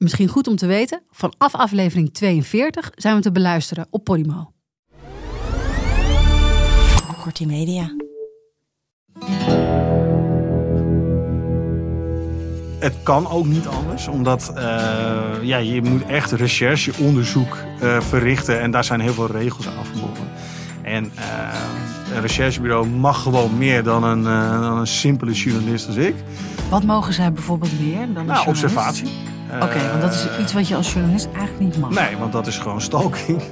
Misschien goed om te weten, vanaf aflevering 42 zijn we te beluisteren op Podimo. Kortie Media. Het kan ook niet anders, omdat uh, ja, je moet echt recherche, onderzoek uh, verrichten en daar zijn heel veel regels aan verbonden. En uh, een recherchebureau mag gewoon meer dan een, dan een simpele journalist als ik. Wat mogen zij bijvoorbeeld meer dan een nou, journalist? observatie. Oké, want dat is iets wat je als journalist eigenlijk niet mag. Nee, want dat is gewoon stalking.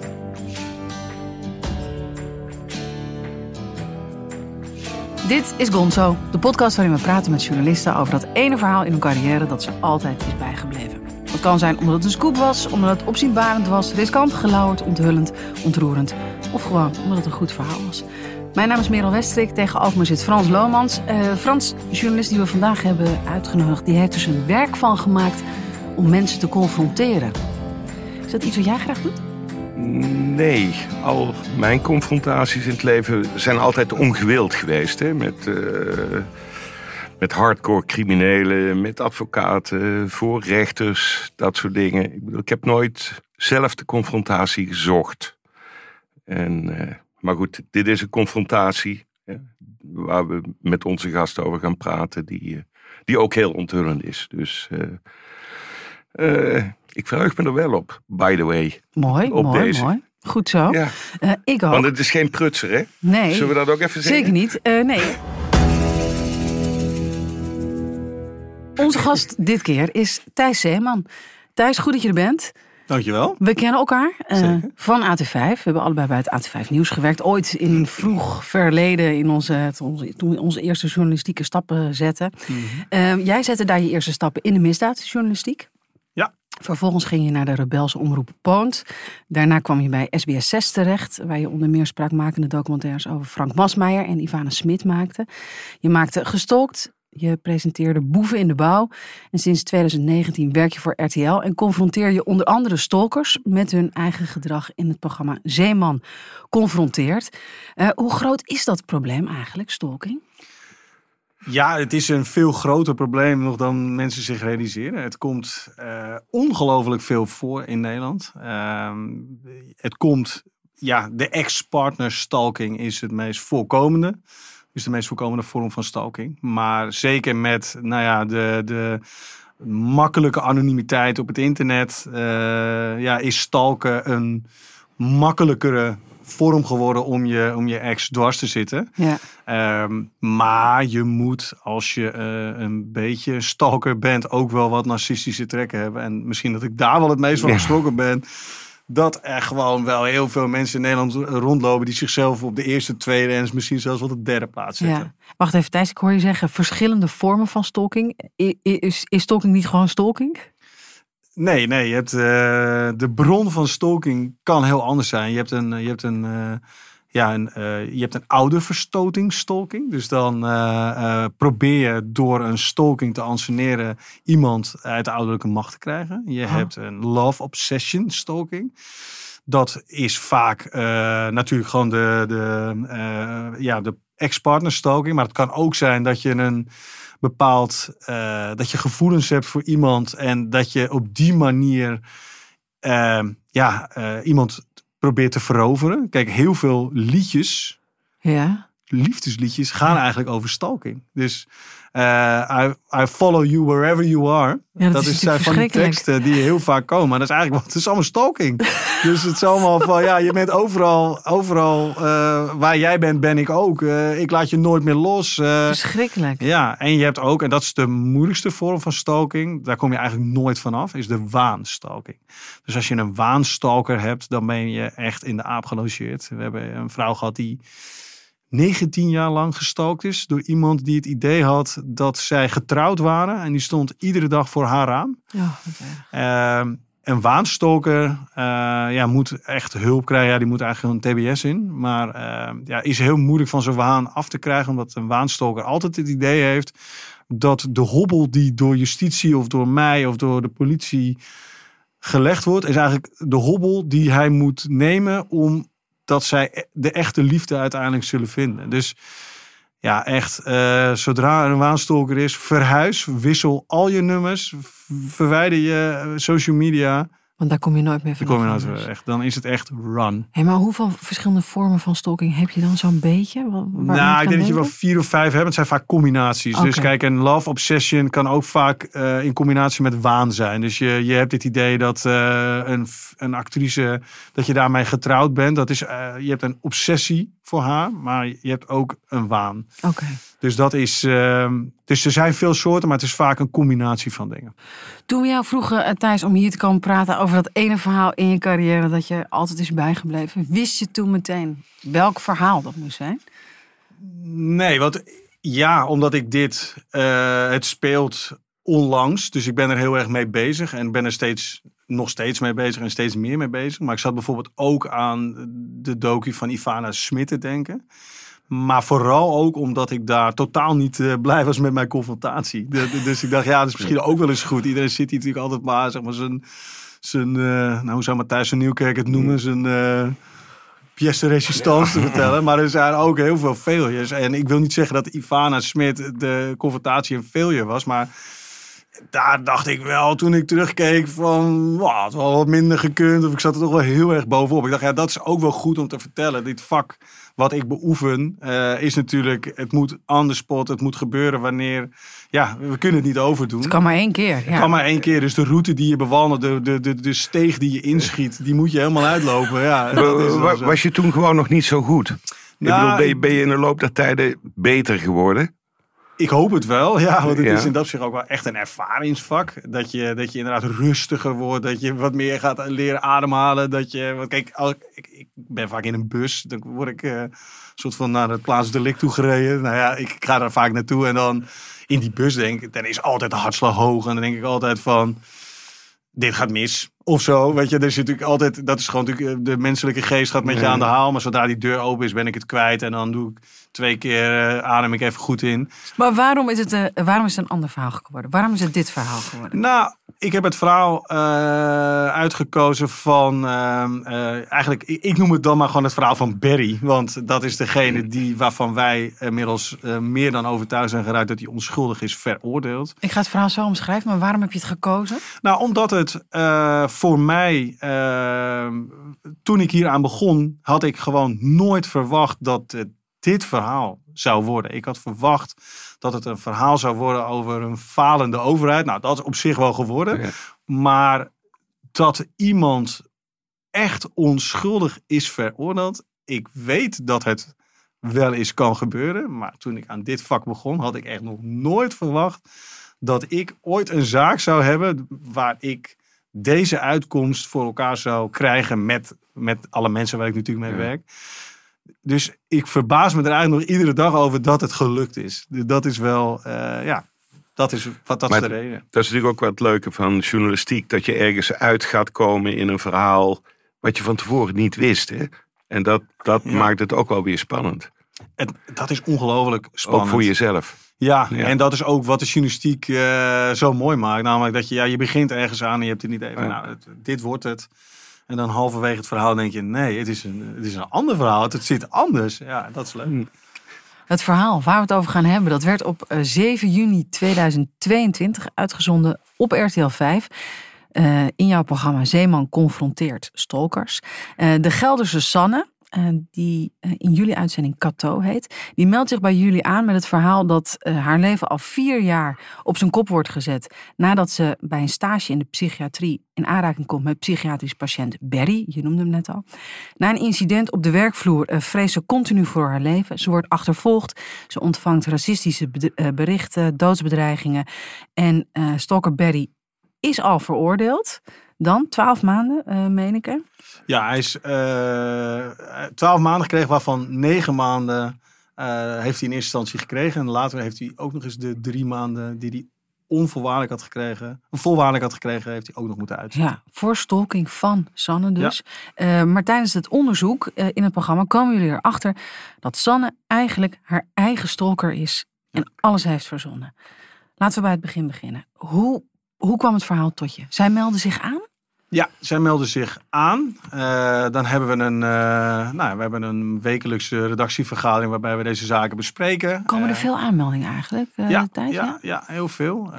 Dit is Gonzo, de podcast waarin we praten met journalisten over dat ene verhaal in hun carrière dat ze altijd is bijgebleven. Dat kan zijn omdat het een scoop was, omdat het opzienbarend was, riskant, gelauwerd, onthullend, ontroerend of gewoon omdat het een goed verhaal was. Mijn naam is Merel Westrik, tegenover me zit Frans Lomans. Uh, Frans, de journalist die we vandaag hebben uitgenodigd, die heeft er zijn werk van gemaakt om mensen te confronteren. Is dat iets wat jij graag doet? Nee, al mijn confrontaties in het leven zijn altijd ongewild geweest. Hè? Met, uh, met hardcore criminelen, met advocaten, voor rechters, dat soort dingen. Ik, bedoel, ik heb nooit zelf de confrontatie gezocht. En, uh, maar goed, dit is een confrontatie waar we met onze gasten over gaan praten, die, uh, die ook heel onthullend is. Dus ik verheug me er wel op, by the way. Mooi, op mooi, deze. mooi. Goed zo. Ja. Uh, ik ook. Want het is geen prutser, hè? Nee. Zullen we dat ook even zeggen? Zeker niet. Uh, nee. Onze gast dit keer is Thijs Zeeman. Thijs, goed dat je er bent. Dankjewel. We kennen elkaar uh, Zeker. van AT5. We hebben allebei bij het AT5 Nieuws gewerkt. Ooit in een vroeg verleden in onze, toen we onze eerste journalistieke stappen zetten. Mhm. Jij zette daar je eerste stappen in de misdaadjournalistiek. Vervolgens ging je naar de rebelse omroep Poont. Daarna kwam je bij SBS 6 terecht, waar je onder meer spraakmakende documentaires over Frank Masmeijer en Ivana Smit maakte. Je maakte Gestolkt, je presenteerde Boeven in de Bouw. En sinds 2019 werk je voor RTL en confronteer je onder andere stalkers met hun eigen gedrag in het programma Zeeman confronteert. Uh, hoe groot is dat probleem eigenlijk, stalking? Ja, het is een veel groter probleem nog dan mensen zich realiseren. Het komt uh, ongelooflijk veel voor in Nederland. Uh, het komt, ja, de ex-partner stalking is het meest voorkomende. Is de meest voorkomende vorm van stalking. Maar zeker met, nou ja, de, de makkelijke anonimiteit op het internet, uh, ja, is stalken een makkelijkere vorm geworden om je, om je ex dwars te zitten. Ja. Um, maar je moet, als je uh, een beetje stalker bent, ook wel wat narcistische trekken hebben. En misschien dat ik daar wel het meest van geschrokken ja. ben. Dat er gewoon wel heel veel mensen in Nederland rondlopen die zichzelf op de eerste, tweede en misschien zelfs wel de derde plaats zetten. Ja. Wacht even, Thijs, ik hoor je zeggen verschillende vormen van stalking. Is, is stalking niet gewoon stalking? Nee, nee. Je hebt, uh, de bron van stalking kan heel anders zijn. Je hebt een, je hebt een, uh, ja, een, uh, je hebt een ouderverstoting stalking. Dus dan probeer je door een stalking te anseneren iemand uit de ouderlijke macht te krijgen. Je huh? hebt een love obsession stalking. Dat is vaak natuurlijk gewoon de, de, ja, de ex-partner stalking. Maar het kan ook zijn dat je een bepaald uh, dat je gevoelens hebt voor iemand en dat je op die manier uh, ja, uh, iemand probeert te veroveren. Kijk, heel veel liedjes, ja. Liefdesliedjes, gaan eigenlijk over stalking. Dus I, I follow you wherever you are. Ja, dat, dat is, zijn van die teksten die heel vaak komen. Maar dat is eigenlijk wat, het is allemaal stalking. dus het is allemaal van, ja, je bent overal, overal uh, waar jij bent, ben ik ook. Uh, ik laat je nooit meer los. Verschrikkelijk. Ja, en je hebt ook, en dat is de moeilijkste vorm van stalking, daar kom je eigenlijk nooit vanaf, is de waanstalking. Dus als je een waanstalker hebt, dan ben je echt in de aap gelogeerd. We hebben een vrouw gehad die 19 jaar lang gestalkt is door iemand die het idee had dat zij getrouwd waren. En die stond iedere dag voor haar raam. Oh, uh, een waanstalker uh, ja, moet echt hulp krijgen. Ja, die moet eigenlijk een TBS in. Maar uh, ja, is heel moeilijk van zo'n waan af te krijgen. Omdat een waanstalker altijd het idee heeft dat de hobbel die door justitie of door mij of door de politie gelegd wordt, is eigenlijk de hobbel die hij moet nemen om dat zij de echte liefde uiteindelijk zullen vinden. Dus ja, echt, uh, zodra er een waanstalker is, verhuis, wissel al je nummers, verwijder je social media. Want daar kom je nooit meer van. Kom je nooit meer echt. Dan is het echt run. Hey, maar hoeveel verschillende vormen van stalking heb je dan zo'n beetje? Waar nou, ik denk dat je wel vier of vijf hebt. Het zijn vaak combinaties. Dus kijk, een love obsession kan ook vaak uh, in combinatie met waan zijn. Dus je, je hebt het idee dat uh, een, een actrice, dat je daarmee getrouwd bent. Dat is, uh, je hebt een obsessie voor haar, maar je hebt ook een waan. Oké. Dus dat is. Uh, dus er zijn veel soorten, maar het is vaak een combinatie van dingen. Toen we jou vroegen, uh, Thijs, om hier te komen praten over dat ene verhaal in je carrière dat je altijd is bijgebleven, wist je toen meteen welk verhaal dat moest zijn? Nee, want ja, omdat ik dit. Uh, het speelt onlangs, dus ik ben er heel erg mee bezig en ben er steeds nog steeds mee bezig en steeds meer mee bezig. Maar ik zat bijvoorbeeld ook aan de docu van Ivana Smit te denken. Maar vooral ook omdat ik daar totaal niet uh, blij was met mijn confrontatie. dus ik dacht, ja, dat is misschien ook wel eens goed. Iedereen zit hier natuurlijk altijd maar, zeg maar, zijn, zijn uh, nou, hoe zou Matthijs van Nieuwkerk het noemen, zijn uh, pièce de resistance te vertellen. Maar er zijn ook heel veel failures. En ik wil niet zeggen dat Ivana Smit de confrontatie een failure was, maar daar dacht ik wel toen ik terugkeek van, wow, het wel wat minder gekund. Of ik zat er toch wel heel erg bovenop. Ik dacht, ja, dat is ook wel goed om te vertellen. Dit vak wat ik beoefen uh, is natuurlijk, het moet on the spot. Het moet gebeuren wanneer, ja, we kunnen het niet overdoen. Het kan maar één keer. Het kan maar één keer. Dus de route die je bewandelt, de, de, de, de steeg die je inschiet, die moet je helemaal uitlopen. Ja, was je toen gewoon nog niet zo goed? Nou, bedoel, ben, je, ben je in de loop der tijden beter geworden? Ik hoop het wel, ja. Want het is in dat zich ook wel echt een ervaringsvak. Dat je, dat je inderdaad rustiger wordt. Dat je wat meer gaat leren ademhalen. Dat je, want kijk, als, ik, ik ben vaak in een bus. Dan word ik uh, soort van naar het plaatsdelict toe gereden. Nou ja, ik ga daar vaak naartoe. En dan in die bus denk ik, dan is altijd de hartslag hoog. En dan denk ik altijd van, dit gaat mis. Of zo, weet je, er is natuurlijk altijd, dat is gewoon natuurlijk, de menselijke geest gaat met je aan de haal. Maar zodra die deur open is, ben ik het kwijt. En dan doe ik twee keer uh, adem ik even goed in. Maar waarom is, het, uh, waarom is het een ander verhaal geworden? Waarom is het dit verhaal geworden? Nou, ik heb het verhaal uh, uitgekozen van, ehm, eigenlijk, ik, ik, noem het dan maar gewoon het verhaal van Barry. Want dat is degene die, waarvan wij inmiddels meer dan overtuigd zijn geraakt dat hij onschuldig is veroordeeld. Ik ga het verhaal zo omschrijven, maar waarom heb je het gekozen? Nou, omdat het voor mij, ehm, toen ik hier aan begon, had ik gewoon nooit verwacht dat dit verhaal zou worden. Ik had verwacht dat het een verhaal zou worden over een falende overheid. Nou, dat is op zich wel geworden. Maar dat iemand echt onschuldig is veroordeeld. Ik weet dat het wel eens kan gebeuren. Maar toen ik aan dit vak begon, had ik echt nog nooit verwacht dat ik ooit een zaak zou hebben waar ik deze uitkomst voor elkaar zou krijgen met, met alle mensen waar ik natuurlijk mee werk dus ik verbaas me er eigenlijk nog iedere dag over dat het gelukt is. Dat is wel, uh, ja, dat is, wat, dat is de reden. Dat is natuurlijk ook wat het leuke van journalistiek. Dat je ergens uit gaat komen in een verhaal wat je van tevoren niet wist. Hè? En dat, dat maakt het ook wel weer spannend. En dat is ongelooflijk spannend. Ook voor jezelf. Ja, en dat is ook wat de journalistiek uh, zo mooi maakt. Namelijk dat je, ja, je begint ergens aan en je hebt het idee van, nou, dit wordt het. En dan halverwege het verhaal denk je, nee, het is een, het is een ander verhaal. Het zit anders. Ja, dat is leuk. Hmm. Het verhaal waar we het over gaan hebben, dat werd op 7 eh, juni 2022 uitgezonden op RTL 5. Uh, in jouw programma Zeeman confronteert stalkers. Uh, de Gelderse Sanne, die uh, in jullie uitzending Cato heet. Die meldt zich bij jullie aan met het verhaal dat uh, haar leven al vier jaar op zijn kop wordt gezet. Nadat ze bij een stage in de psychiatrie in aanraking komt met psychiatrisch patiënt Berry. Je noemde hem net al. Na een incident op de werkvloer vreest ze continu voor haar leven. Ze wordt achtervolgd. Ze ontvangt racistische berichten, doodsbedreigingen. En stalker Berry is al veroordeeld. Dan twaalf maanden, uh, meen ik hè? Ja, hij is uh, twaalf maanden gekregen, waarvan negen maanden uh, heeft hij in eerste instantie gekregen. En later heeft hij ook nog eens de drie maanden die hij onvoorwaardelijk had gekregen, voorwaardelijk had gekregen, heeft hij ook nog moeten uitzetten. Ja, voor stalking van Sanne dus. Ja. maar tijdens het onderzoek in het programma komen jullie erachter dat Sanne eigenlijk haar eigen stalker is en alles heeft verzonnen. Laten we bij het begin beginnen. Hoe, hoe kwam het verhaal tot je? Zij meldde zich aan? Ja, zij meldde zich aan. Uh, dan hebben we een, uh, nou, we hebben een wekelijkse redactievergadering waarbij we deze zaken bespreken. Komen er uh, veel aanmeldingen eigenlijk? ja, tijd, ja, ja, ja, heel veel.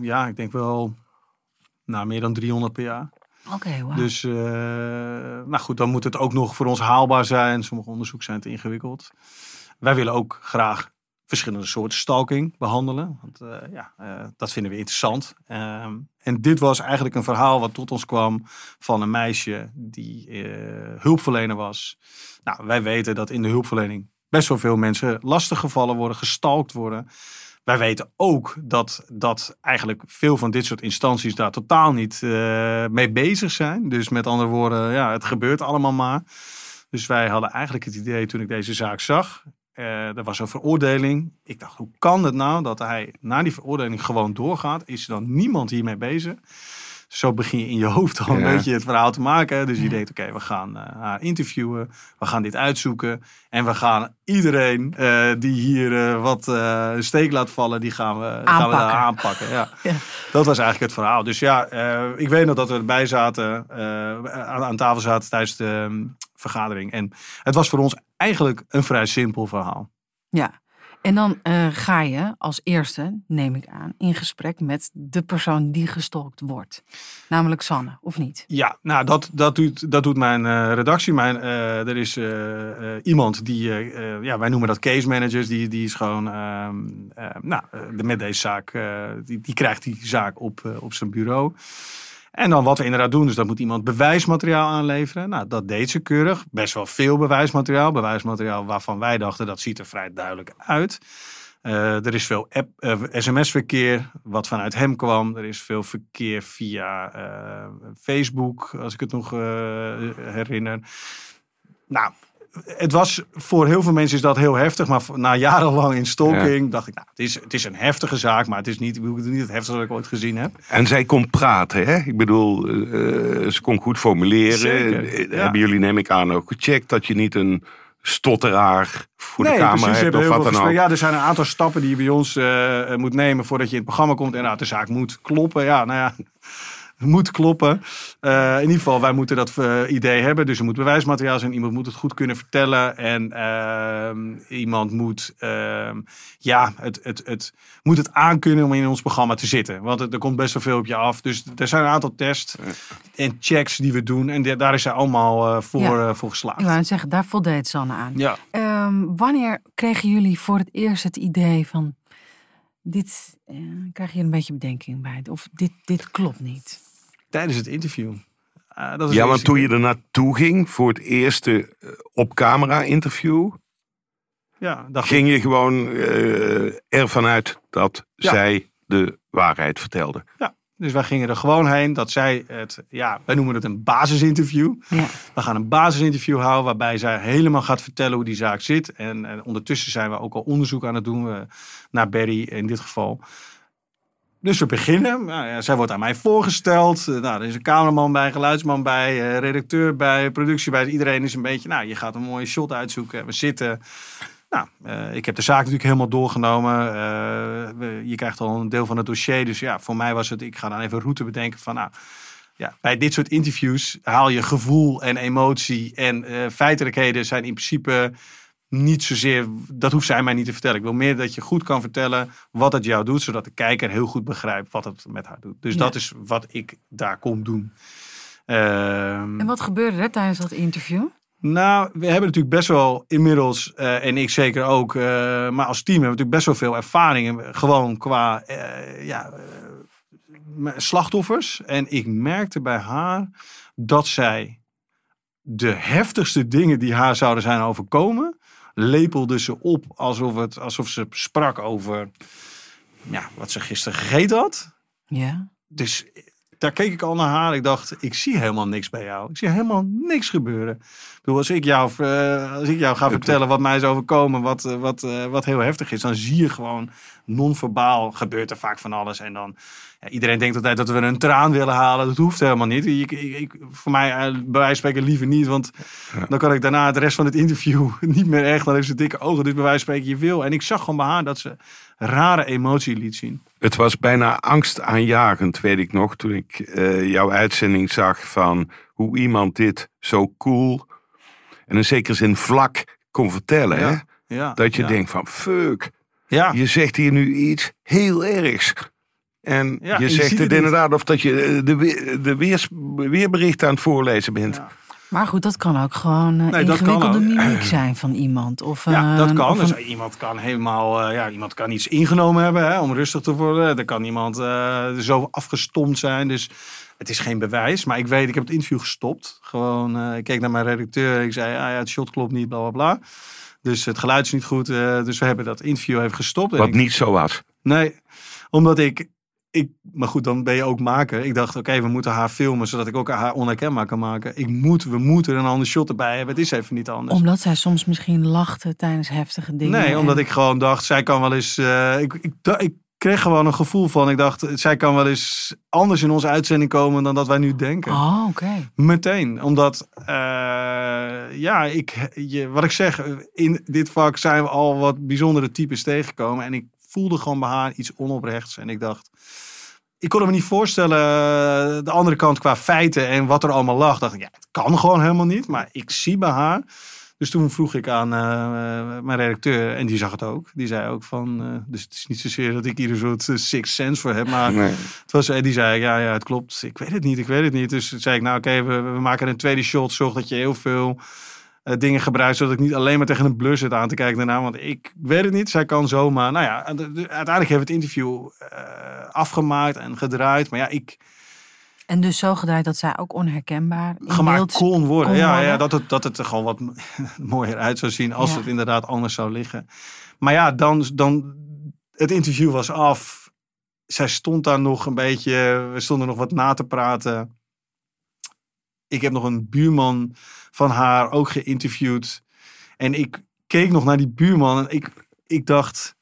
ja, ik denk wel nou, meer dan 300 per jaar. Oké, okay, wow. Dus, nou goed, dan moet het ook nog voor ons haalbaar zijn. Sommige onderzoeken zijn te ingewikkeld. Wij willen ook graag verschillende soorten stalking behandelen. Want uh, ja, uh, dat vinden we interessant. Uh, en dit was eigenlijk een verhaal wat tot ons kwam van een meisje die uh, hulpverlener was. Nou, wij weten dat in de hulpverlening best wel veel mensen lastig gevallen worden, gestalkt worden. Wij weten ook dat, dat eigenlijk veel van dit soort instanties daar totaal niet mee bezig zijn. Dus met andere woorden, ja, het gebeurt allemaal maar. Dus wij hadden eigenlijk het idee toen ik deze zaak zag. Uh, er was een veroordeling. Ik dacht, hoe kan het nou dat hij na die veroordeling gewoon doorgaat? Is er dan niemand hiermee bezig? Zo begin je in je hoofd al een beetje het verhaal te maken. Dus je denkt, oké, we gaan uh, haar interviewen. We gaan dit uitzoeken. En we gaan iedereen uh, die hier wat een steek laat vallen, die gaan we, gaan we daar aanpakken. Ja. ja. Dat was eigenlijk het verhaal. Dus ja, ik weet nog dat we erbij zaten, aan, aan, tafel zaten tijdens de um, vergadering. En het was voor ons eigenlijk een vrij simpel verhaal. Ja, en dan uh, ga je als eerste, neem ik aan, in gesprek met de persoon die gestalkt wordt. Namelijk Sanne, of niet? Ja, nou dat, dat, doet, dat doet mijn uh, redactie. Mijn, uh, er is iemand die, ja, wij noemen dat case managers, die, die is gewoon, ehm, nou, met deze zaak, die, die krijgt die zaak op, op zijn bureau. En dan wat we inderdaad doen, dus dat moet iemand bewijsmateriaal aanleveren. Nou, dat deed ze keurig. Best wel veel bewijsmateriaal. Bewijsmateriaal waarvan wij dachten dat ziet er vrij duidelijk uit. Uh, er is veel uh, sms-verkeer wat vanuit hem kwam. Er is veel verkeer via uh, Facebook, als ik het nog herinner. Nou, het was voor heel veel mensen is dat heel heftig. Maar na jarenlang in stalking dacht ik, nou, het is, het is een heftige zaak. Maar het is niet, niet het heftigste wat ik ooit gezien heb. En zij kon praten, hè? Ik bedoel, uh, ze kon goed formuleren. Zeker, ja. Hebben jullie, neem ik aan, ook gecheckt dat je niet een stotteraar voor nee, de camera precies, hebt of wat dan ook. Ja, er zijn een aantal stappen die je bij ons uh, moet nemen voordat je in het programma komt. En nou, de zaak moet kloppen. Ja, nou ja moet kloppen. Uh, in ieder geval, wij moeten dat uh, idee hebben. Dus er moet bewijsmateriaal zijn. Iemand moet het goed kunnen vertellen. En uh, iemand moet, ehm, ja, het, het, het, moet het aankunnen om in ons programma te zitten. Want er komt best wel veel op je af. Dus er zijn een aantal tests en checks die we doen. En daar is zij allemaal eh, voor, ja. voor geslaagd. Ik wou zeggen, daar voldeed Sanne aan. Ja. Um, wanneer kregen jullie voor het eerst het idee van... Dit krijg je een beetje bedenking bij. Of dit, dit klopt niet tijdens het interview. Uh, dat ja, want toen je er naartoe ging voor het eerste uh, op camera interview, ja, ging ik... je gewoon uh, ervan uit dat ja. zij de waarheid vertelde. Ja, dus wij gingen er gewoon heen dat zij het, ja, wij noemen het een basisinterview. Ja. We gaan een basisinterview houden waarbij zij helemaal gaat vertellen hoe die zaak zit. En, en ondertussen zijn we ook al onderzoek aan het doen naar Barry in dit geval. Dus we beginnen. Nou ja, zij wordt aan mij voorgesteld. Uh, nou, er is een cameraman bij, geluidsman bij, uh, redacteur bij, productie bij. Iedereen is een beetje, nou, je gaat een mooie shot uitzoeken. We zitten. Nou, uh, ik heb de zaak natuurlijk helemaal doorgenomen. Je krijgt al een deel van het dossier. Dus ja, voor mij was het, ik ga dan even een route bedenken van, nou, ja, bij dit soort interviews haal je gevoel en emotie en feitelijkheden zijn in principe niet zozeer, dat hoeft zij mij niet te vertellen. Ik wil meer dat je goed kan vertellen wat het jou doet, zodat de kijker heel goed begrijpt wat het met haar doet. Dus dat is wat ik daar kom doen. Um, en wat gebeurde er tijdens dat interview? Nou, we hebben natuurlijk best wel inmiddels, uh, en ik zeker ook, uh, maar als team hebben we natuurlijk best wel veel ervaringen. Gewoon qua uh, ja, slachtoffers. En ik merkte bij haar dat zij de heftigste dingen die haar zouden zijn overkomen, lepelde ze op alsof, het, alsof ze sprak over ja, wat ze gisteren gegeten had. Ja. Dus daar keek ik al naar haar. Ik dacht, ik zie helemaal niks bij jou. Ik zie helemaal niks gebeuren. Ik bedoel, als ik jou, uh, als ik jou ga vertellen wat mij is overkomen, wat, uh, wat, uh, wat heel heftig is, dan zie je gewoon non-verbaal gebeurt er vaak van alles. En dan, ja, iedereen denkt altijd dat we een traan willen halen. Dat hoeft helemaal niet. Ik, ik, ik, voor mij, uh, bij wijze van spreken, liever niet. Want dan kan ik daarna de rest van het interview niet meer echt. Dan heeft ze dikke ogen. Dus bij wijze van spreken, je wil. En ik zag gewoon bij haar dat ze rare emotie liet zien. Het was bijna angstaanjagend, weet ik nog. Toen ik uh, jouw uitzending zag van hoe iemand dit zo cool en in zekere zin vlak kon vertellen. Ja, Hè? Dat je denkt van fuck, Ja, je zegt hier nu iets heel ergs. En Ja, je zegt het het inderdaad of dat je eh, de, weer- de weers, weerbericht aan het voorlezen bent. Ja. Maar goed, dat kan ook gewoon eh, Nee, kan ingewikkelde mimiek zijn van iemand. Of, Ja, dat kan. of Dus een- iemand kan helemaal, eh, ja, iemand kan iets ingenomen hebben hè, om rustig te worden. Er kan iemand eh, zo afgestomd zijn. Dus het is geen bewijs. Maar ik weet, ik heb het interview gestopt. Gewoon, eh, ik keek naar mijn redacteur. Ik zei, ah, ja, het shot klopt niet, bla bla bla. Dus het geluid is niet goed. eh, dus we hebben dat interview even gestopt. En Wat ik- niet zo was. Nee, omdat ik, ik... Maar goed, dan ben je ook maker. Ik dacht, oké, we moeten haar filmen, zodat ik ook haar onherkenbaar kan maken. Ik moet, we moeten een ander shot erbij hebben. Het is even niet anders. Omdat zij soms misschien lachte tijdens heftige dingen. Nee, omdat ik gewoon dacht, zij kan wel eens. eh, ik, ik, ik kreeg gewoon een gevoel van, ik dacht, zij kan wel eens anders in onze uitzending komen dan dat wij nu denken. Oh, oké. Meteen, omdat, eh, ja, ik, je, wat ik zeg, in dit vak zijn we al wat bijzondere types tegengekomen. En ik voelde gewoon bij haar iets onoprechts. En ik dacht, ik kon me niet voorstellen, eh, de andere kant qua feiten en wat er allemaal lag. Dacht ik, ja, het kan gewoon helemaal niet. Maar ik zie bij haar. Dus toen vroeg ik aan eh, mijn redacteur, en die zag het ook. Die zei ook van, eh, dus het is niet zozeer dat ik hier een soort eh, sixth sense voor heb, maar Nee. het was, die zei, ja, ja, het klopt. Ik weet het niet, ik weet het niet. Dus zei ik, nou oké, we, we maken een tweede shot. Zorg dat je heel veel dingen gebruikt, zodat ik niet alleen maar tegen een blur zit aan te kijken daarna. Want ik weet het niet, zij kan zomaar. Nou ja, de- de- uiteindelijk hebben we het interview afgemaakt en gedraaid. Maar ja, ik En dus zo gedraaid dat zij ook onherkenbaar in gemaakt beeld kon worden. kon ja, ja, dat, het, dat het er gewoon wat mooier uit zou zien als Ja. het inderdaad anders zou liggen. Maar ja, dan, dan het interview was af. Zij stond daar nog een beetje, we stonden nog wat na te praten. Ik heb nog een buurman van haar ook geïnterviewd. En ik keek nog naar die buurman en ik, ik dacht,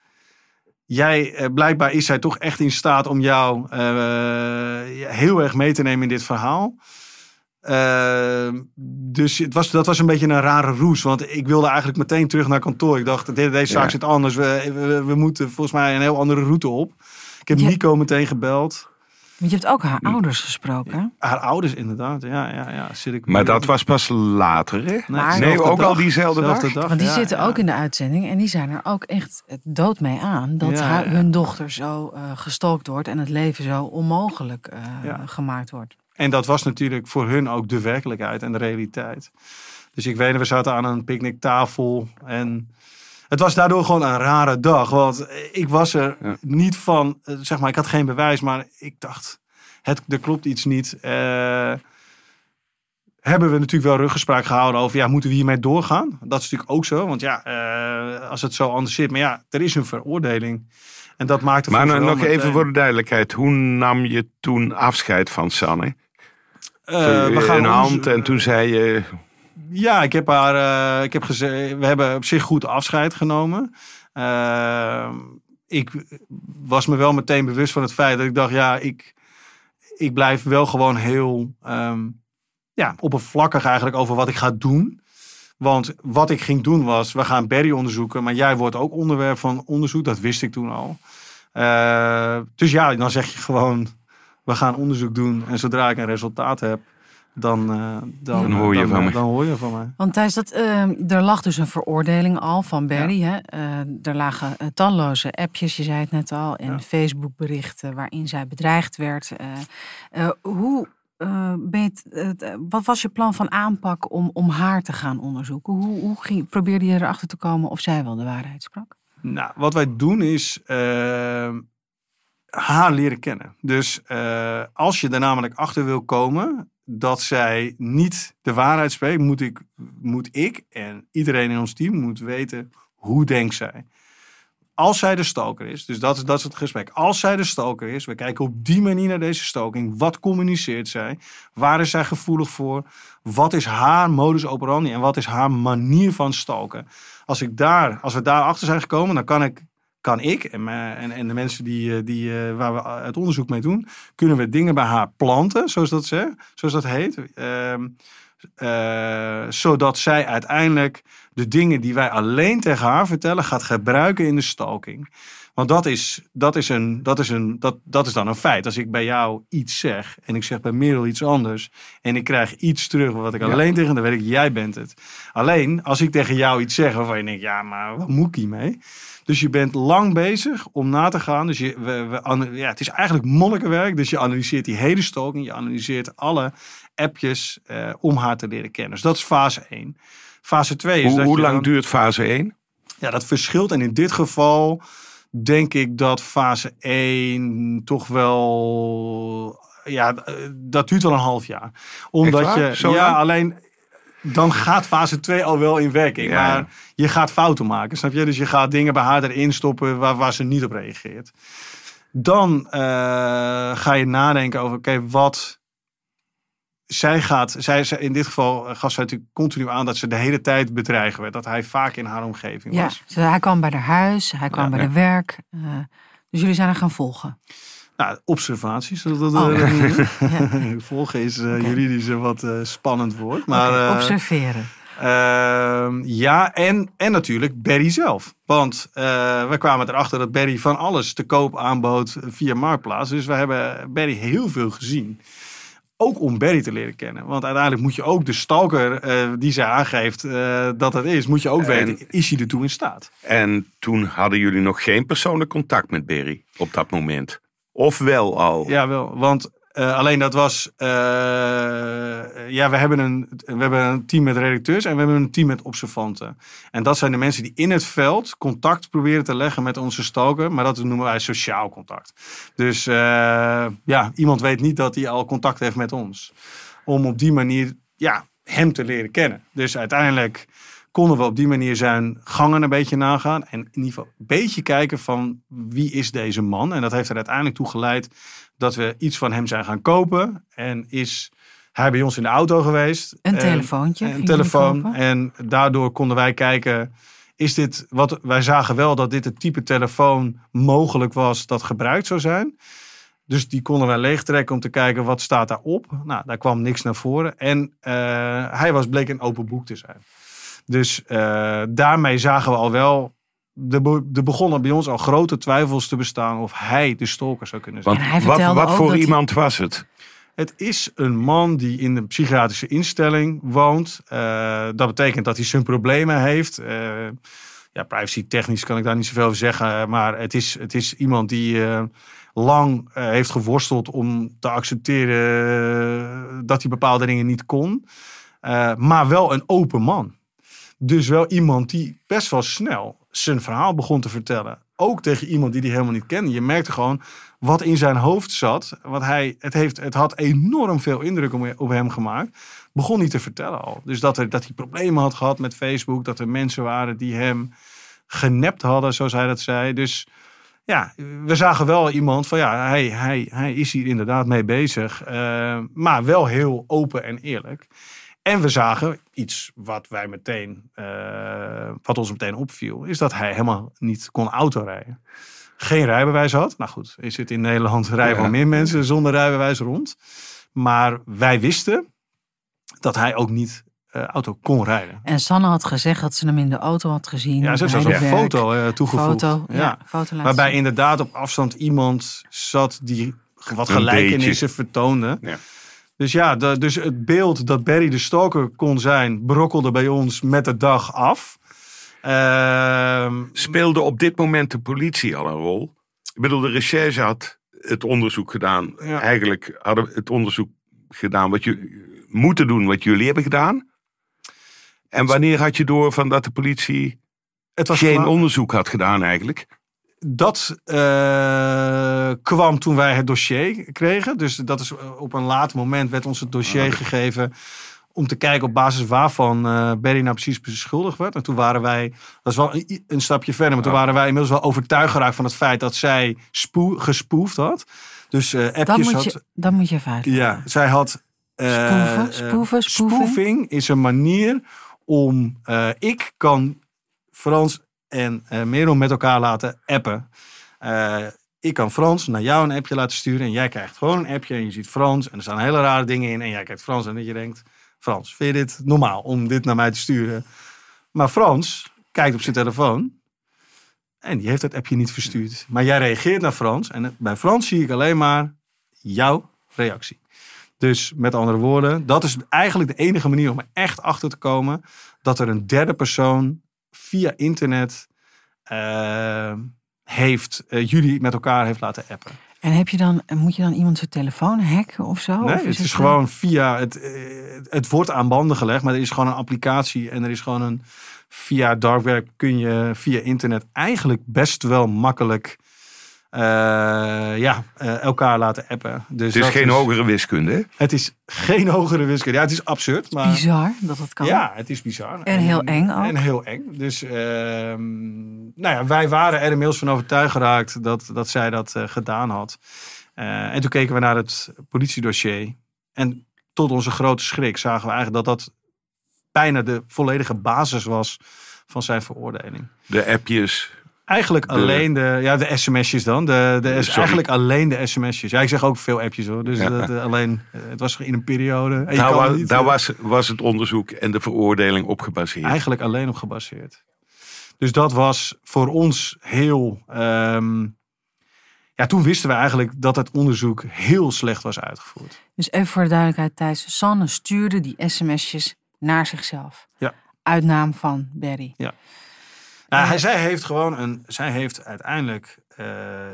jij, eh, blijkbaar is zij toch echt in staat om jou eh, heel erg mee te nemen in dit verhaal. Eh, dus het was, dat was een beetje een rare roes. Want ik wilde eigenlijk meteen terug naar kantoor. Ik dacht, de- deze zaak Ja. zit anders. We, we, we moeten volgens mij een heel andere route op. Ik heb Ja. Nico meteen gebeld. Want je hebt ook haar ouders gesproken. Haar ouders inderdaad. Ja, ja, ja. Zit ik Maar dat was pas later, hè? Maar- Nee, ook al diezelfde Zelfde dag? Want die ja, zitten ja. ook in de uitzending. En die zijn er ook echt dood mee aan. Dat Ja, haar, ja. hun dochter zo eh gestalkt wordt. En het leven zo onmogelijk eh, Ja. gemaakt wordt. En dat was natuurlijk voor hun ook de werkelijkheid en de realiteit. Dus ik weet we zaten aan een picknicktafel en het was daardoor gewoon een rare dag. Want ik was er Ja. niet van, eh, zeg maar, ik had geen bewijs, maar ik dacht, het, er klopt iets niet. Eh, hebben we natuurlijk wel ruggespraak gehouden over, ja, moeten we hiermee doorgaan? Dat is natuurlijk ook zo, want ja, eh, als het zo anders zit. Maar ja, er is een veroordeling. En dat maakte Maar nou, nog even voor de duidelijkheid. Hoe nam je toen afscheid van Sanne? We gaan ons- hand en toen zei je... Ja, ik heb haar. eh, ik heb gezegd, we hebben op zich goed afscheid genomen. Eh, ik was me wel meteen bewust van het feit dat ik dacht, ja, ik, ik blijf wel gewoon heel ehm, ja, oppervlakkig eigenlijk over wat ik ga doen. Want wat ik ging doen was, we gaan Barry onderzoeken, maar jij wordt ook onderwerp van onderzoek. Dat wist ik toen al. Eh, dus ja, dan zeg je gewoon, we gaan onderzoek doen. En zodra ik een resultaat heb, dan, eh, dan, Dan hoor je dan, van eh, me. Dan hoor je van mij. Want Thijs, dat, eh, er lag dus een veroordeling al van Barry. Hè? Eh, er lagen talloze appjes, je zei het net al. En Ja. Facebook-berichten waarin zij bedreigd werd. Eh, eh, hoe eh, ben je wat was je plan van aanpak om, om haar te gaan onderzoeken? Hoe, hoe ging, probeerde je erachter te komen of zij wel de waarheid sprak? Nou, wat wij doen is haar leren kennen. Dus eh, als je er namelijk achter wil komen dat zij niet de waarheid spreekt, moet ik, moet ik en iedereen in ons team moet weten hoe denkt zij. Als zij de stalker is, dus dat is, dat is het gesprek. Als zij de stalker is, we kijken op die manier naar deze stalking. Wat communiceert zij? Waar is zij gevoelig voor? Wat is haar modus operandi en wat is haar manier van stalken? Als, ik daar, als we daar achter zijn gekomen, dan kan ik kan ik en, en, en de mensen die, die, waar we het onderzoek mee doen, kunnen we dingen bij haar planten, zoals dat, ze, zoals dat heet. Ehm, zodat zij uiteindelijk de dingen die wij alleen tegen haar vertellen, gaat gebruiken in de stalking. Want dat is, dat, is een, dat, is een, dat, dat is dan een feit. Als ik bij jou iets zeg en ik zeg bij Merel iets anders en ik krijg iets terug wat ik alleen tegen, dan weet ik, jij bent het. Alleen als ik tegen jou iets zeg waarvan je denkt, ja, maar wat moet ik hiermee? Dus je bent lang bezig om na te gaan. Dus je, we, we, ja, het is eigenlijk monnikenwerk. Dus je analyseert die hele stalking. Je analyseert alle appjes eh, om haar te leren kennen. Dus dat is fase 1. Fase 2 is hoe, dat Hoe lang duurt fase 1? Ja, dat verschilt. En in dit geval denk ik dat fase 1 toch wel. Ja, dat duurt wel een half jaar. Omdat je. Zo ja, alleen. Dan gaat fase 2 al wel in werking. Maar je gaat fouten maken. Snap je? Dus je gaat dingen bij haar erin stoppen waar, waar ze niet op reageert. Dan uh, ga je nadenken over: oké, wat zij gaat, zij, in dit geval eh, gaf zij natuurlijk continu aan dat ze de hele tijd bedreigen werd. Dat hij vaak in haar omgeving was. Ja, hij kwam bij haar huis, hij kwam bij de werk. Uh, dus jullie zijn er gaan volgen. Nou, observaties. Dat, dat, oh, ja. volgen is uh, juridisch een wat uh, spannend woord. Maar, okay, observeren. Ehm, ja, en, en natuurlijk Berry zelf. Want we kwamen erachter dat Berry van alles te koop aanbood via Marktplaats. Dus we hebben Berry heel veel gezien ook om Barry te leren kennen. Want uiteindelijk moet je ook de stalker uh, die zij aangeeft uh, dat het is, moet je ook weten, is hij ertoe in staat? En toen hadden jullie nog geen persoonlijk contact met Barry op dat moment? Of wel al? Ja, wel. Want uh, alleen dat was. Uh, ja, we hebben, een, we hebben een team met redacteurs en we hebben een team met observanten. En dat zijn de mensen die in het veld contact proberen te leggen met onze stalker. Maar dat noemen wij sociaal contact. Dus uh, ja, iemand weet niet dat hij al contact heeft met ons. Om op die manier ja, hem te leren kennen. Dus uiteindelijk konden we op die manier zijn gangen een beetje nagaan. En in ieder geval een beetje kijken van wie is deze man. En dat heeft er uiteindelijk toe geleid dat we iets van hem zijn gaan kopen. En is hij bij ons in de auto geweest. Een telefoontje. Een telefoon. En daardoor konden wij kijken. Is dit wat wij zagen wel dat dit het type telefoon mogelijk was dat gebruikt zou zijn. Dus die konden wij leegtrekken om te kijken wat staat daarop. Nou, daar kwam niks naar voren. En uh, hij was bleek een open boek te zijn. Dus uh, daarmee zagen we al wel er begonnen bij ons al grote twijfels te bestaan of hij de stalker zou kunnen zijn. Want, wat, wat voor iemand was het? Het is een man die in een psychiatrische instelling woont. Uh, dat betekent dat hij zijn problemen heeft. Uh, ja, privacy technisch kan ik daar niet zoveel over zeggen. Maar het is, het is iemand die uh, lang heeft geworsteld om te accepteren dat hij bepaalde dingen niet kon. maar wel een open man. Dus wel iemand die best wel snel zijn verhaal begon te vertellen. Ook tegen iemand die hij helemaal niet kende. Je merkte gewoon wat in zijn hoofd zat. Wat hij, het, heeft, het had enorm veel indruk op hem gemaakt. Begon hij te vertellen al. Dus dat, dat hij problemen had gehad met Facebook. Dat er mensen waren die hem genept hadden, zoals hij dat zei. Dus ja, we zagen wel iemand van ja, hij, hij, hij is hier inderdaad mee bezig. Uh, maar wel heel open en eerlijk. En we zagen iets wat wij meteen, uh, wat ons meteen opviel, is dat hij helemaal niet kon autorijden. Geen rijbewijs had. Nou goed, is het in Nederland rijden wel meer mensen zonder rijbewijs rond. Maar wij wisten dat hij ook niet uh, auto kon rijden. En Sanne had gezegd dat ze hem in de auto had gezien. Ja, ze heeft zelfs een foto uh, toegevoegd. Foto, ja, foto Waarbij inderdaad op afstand iemand zat die wat gelijkenissen vertoonde. Ja. Dus ja, dus het beeld dat Barry de stalker kon zijn, brokkelde bij ons met de dag af. Uh, Speelde op dit moment de politie al een rol? Ik bedoel, de recherche had het onderzoek gedaan. Eigenlijk hadden we het onderzoek gedaan wat je moeten doen, wat jullie hebben gedaan. En wanneer had je door van dat de politie het was geen onderzoek had gedaan eigenlijk? Dat uh, kwam toen wij het dossier kregen. Dus dat is eh, op een laat moment werd ons het dossier ah, gegeven om te kijken op basis waarvan uh, Berry nou precies beschuldigd werd. En toen waren wij, dat is wel een, een stapje verder, maar toen waren wij inmiddels wel overtuigd geraakt van het feit dat zij spoe, gespoefd had. Dus uh, appjes dat moet had. Je, dat moet je even Ja, zij had. Uh, spoeven, spoeven, spoeven. Spoofing is een manier om. ik kan Frans en uh, Merel met elkaar laten appen. Uh, ik kan Frans naar jou een appje laten sturen en jij krijgt gewoon een appje en je ziet Frans en er staan hele rare dingen in en jij kijkt Frans en dat je denkt, Frans, vind je dit normaal om dit naar mij te sturen? Maar Frans kijkt op zijn telefoon en die heeft het appje niet verstuurd. Maar jij reageert naar Frans en bij Frans zie ik alleen maar jouw reactie. Dus met andere woorden, dat is eigenlijk de enige manier om er echt achter te komen dat er een derde persoon via internet uh, heeft, uh, jullie met elkaar heeft laten appen. En heb je dan, moet je dan iemand zijn telefoon hacken of zo? Nee, of het is gewoon via, het, het wordt aan banden gelegd, maar er is gewoon een applicatie en er is gewoon een, via dark web kun je via internet eigenlijk best wel makkelijk uh, ja, uh, elkaar laten appen. Dus het is geen is, hogere wiskunde, hè? Het is geen hogere wiskunde. Ja, het is absurd. Maar, bizar dat dat kan. Ja, het is bizar. En, en heel eng ook. En heel eng. Dus uh, nou ja, wij waren er inmiddels van overtuigd geraakt dat, dat zij dat uh, gedaan had. en toen keken we naar het politiedossier. En tot onze grote schrik zagen we eigenlijk dat dat bijna de volledige basis was van zijn veroordeling. De appjes Eigenlijk alleen de, ja, de sms'jes dan. De, de, eigenlijk alleen de sms'jes. Ja, ik zeg ook veel appjes hoor. Dus dat, uh, alleen, uh, het was in een periode. En daar was, niet, daar uh, was, was het onderzoek en de veroordeling op gebaseerd. Eigenlijk alleen op gebaseerd. Dus dat was voor ons heel... Um, ja, toen wisten we eigenlijk dat het onderzoek heel slecht was uitgevoerd. Dus even voor de duidelijkheid, Thijs. Sanne stuurde die sms'jes naar zichzelf. Ja. Uit naam van Barry. Ja. Nou, hij, zij heeft gewoon een. Zij heeft uiteindelijk. Uh,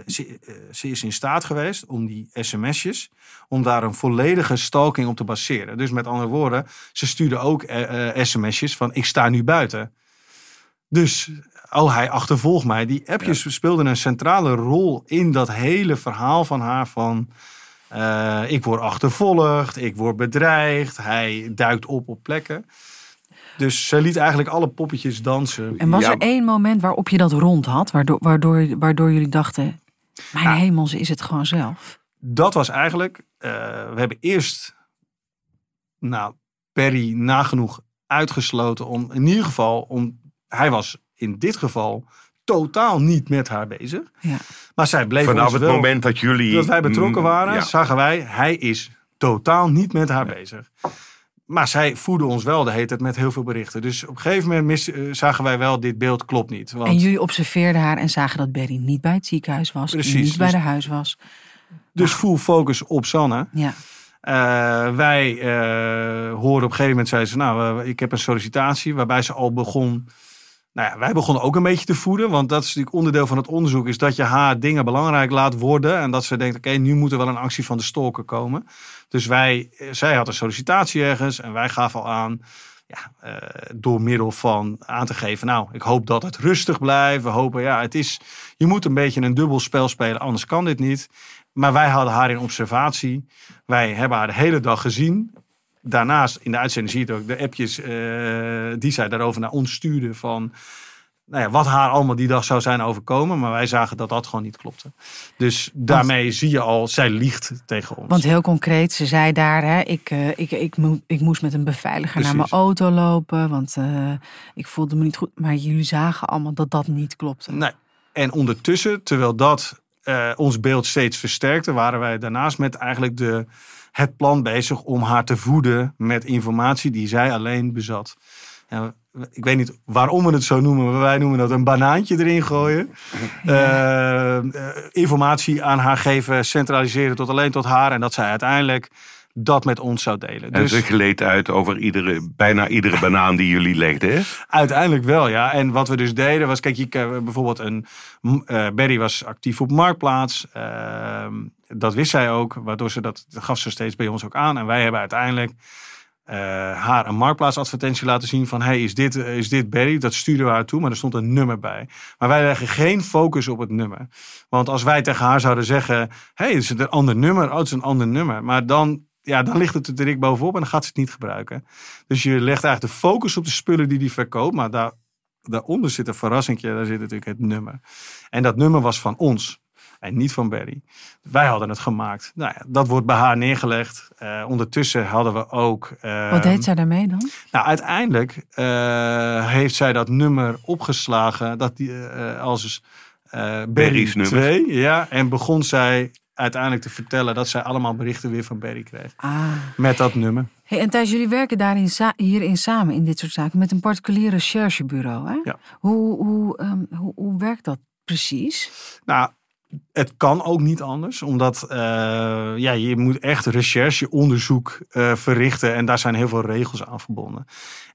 ze, uh, ze, is in staat geweest om die sms'jes. om daar een volledige stalking op te baseren. Dus met andere woorden, ze stuurde ook uh, sms'jes van: ik sta nu buiten. Dus, oh, hij achtervolgt mij. Die appjes ja. speelden een centrale rol in dat hele verhaal van haar. Van ik word achtervolgd, ik word bedreigd. Hij duikt op op plekken. Dus ze liet eigenlijk alle poppetjes dansen. En was ja. er één moment waarop je dat rond had, waardoor, waardoor, waardoor jullie dachten: Mijn ja. hemels, is het gewoon zelf? Dat was eigenlijk, uh, we hebben eerst, nou, Perry nagenoeg uitgesloten om in ieder geval, om, hij was in dit geval totaal niet met haar bezig. Ja. Maar zij bleef Vanaf het wel, moment dat jullie. Dat wij betrokken waren, ja. zagen wij, hij is totaal niet met haar bezig. Maar zij voeden ons wel de hele tijd met heel veel berichten. Dus op een gegeven moment mis, uh, zagen wij wel, dit beeld klopt niet. Want... En jullie observeerden haar en zagen dat Berry niet bij het ziekenhuis was. Precies, niet dus, bij de huis was. Dus nou. full focus op Sanne. Ja. Uh, wij uh, horen op een gegeven moment, zei ze, nou, ik heb een sollicitatie waarbij ze al begon nou wij begonnen ook een beetje te voeden. Want dat is natuurlijk onderdeel van het onderzoek. Is dat je haar dingen belangrijk laat worden. En dat ze denkt, oké, nu moet er wel een actie van de stalker komen. Dus wij, zij had een sollicitatie ergens. En wij gaven al aan, ja, uh, door middel van aan te geven. Nou, ik hoop dat het rustig blijft. We hopen, ja, het is, je moet een beetje een dubbel spel spelen. Anders kan dit niet. Maar wij hadden haar in observatie. Wij hebben haar de hele dag gezien daarnaast in de uitzending zie je het ook, de appjes uh, die zij daarover naar ons stuurde van nou ja, wat haar allemaal die dag zou zijn overkomen. Maar wij zagen dat dat gewoon niet klopte. Dus daarmee want, zie je al, zij liegt tegen ons. Want heel concreet, ze zei daar, hè, ik, uh, ik, ik, mo ik moest met een beveiliger Precies. naar mijn auto lopen. Want uh, ik voelde me niet goed. Maar jullie zagen allemaal dat dat niet klopte. Nee. En ondertussen, terwijl dat uh, ons beeld steeds versterkte, waren wij daarnaast met eigenlijk de het plan bezig om haar te voeden met informatie die zij alleen bezat. En ik weet niet waarom we het zo noemen, maar wij noemen dat een banaantje erin gooien. Ja. Uh, informatie aan haar geven, centraliseren tot alleen tot haar. En dat zij uiteindelijk dat met ons zou delen. En dus, ze geleed uit over iedere, bijna iedere banaan die jullie legden, hè? Uiteindelijk wel, ja. En wat we dus deden was, kijk, je, bijvoorbeeld een... Uh, Berry was actief op Marktplaats. Uh, dat wist zij ook, waardoor ze dat, dat gaf ze steeds bij ons ook aan. En wij hebben uiteindelijk uh, haar een marktplaatsadvertentie laten zien van hey, is dit, is dit Barry? Dat stuurden we haar toe, maar er stond een nummer bij. Maar wij leggen geen focus op het nummer. Want als wij tegen haar zouden zeggen, hey, is het een ander nummer? Oh, het is een ander nummer. Maar dan, ja, dan ligt het er direct bovenop en dan gaat ze het niet gebruiken. Dus je legt eigenlijk de focus op de spullen die die verkoopt, maar daar, daaronder zit een verrassingje, daar zit natuurlijk het nummer. En dat nummer was van ons. en niet van Berry. Wij hadden het gemaakt. Nou ja, dat wordt bij haar neergelegd. Uh, ondertussen hadden we ook. Uh, Wat deed zij daarmee dan? Nou, uiteindelijk uh, heeft zij dat nummer opgeslagen. Dat die, als Berry's 2. Ja, en begon zij uiteindelijk te vertellen dat zij allemaal berichten weer van Berry kreeg. Ah. Met dat nummer. Hey, en Thijs, jullie werken daarin hierin samen in dit soort zaken met een particulier recherchebureau. Hè? Ja. Hoe, hoe, um, hoe, hoe werkt dat precies? Nou, het kan ook niet anders, omdat uh, ja, je moet echt rechercheonderzoek uh, verrichten en daar zijn heel veel regels aan verbonden.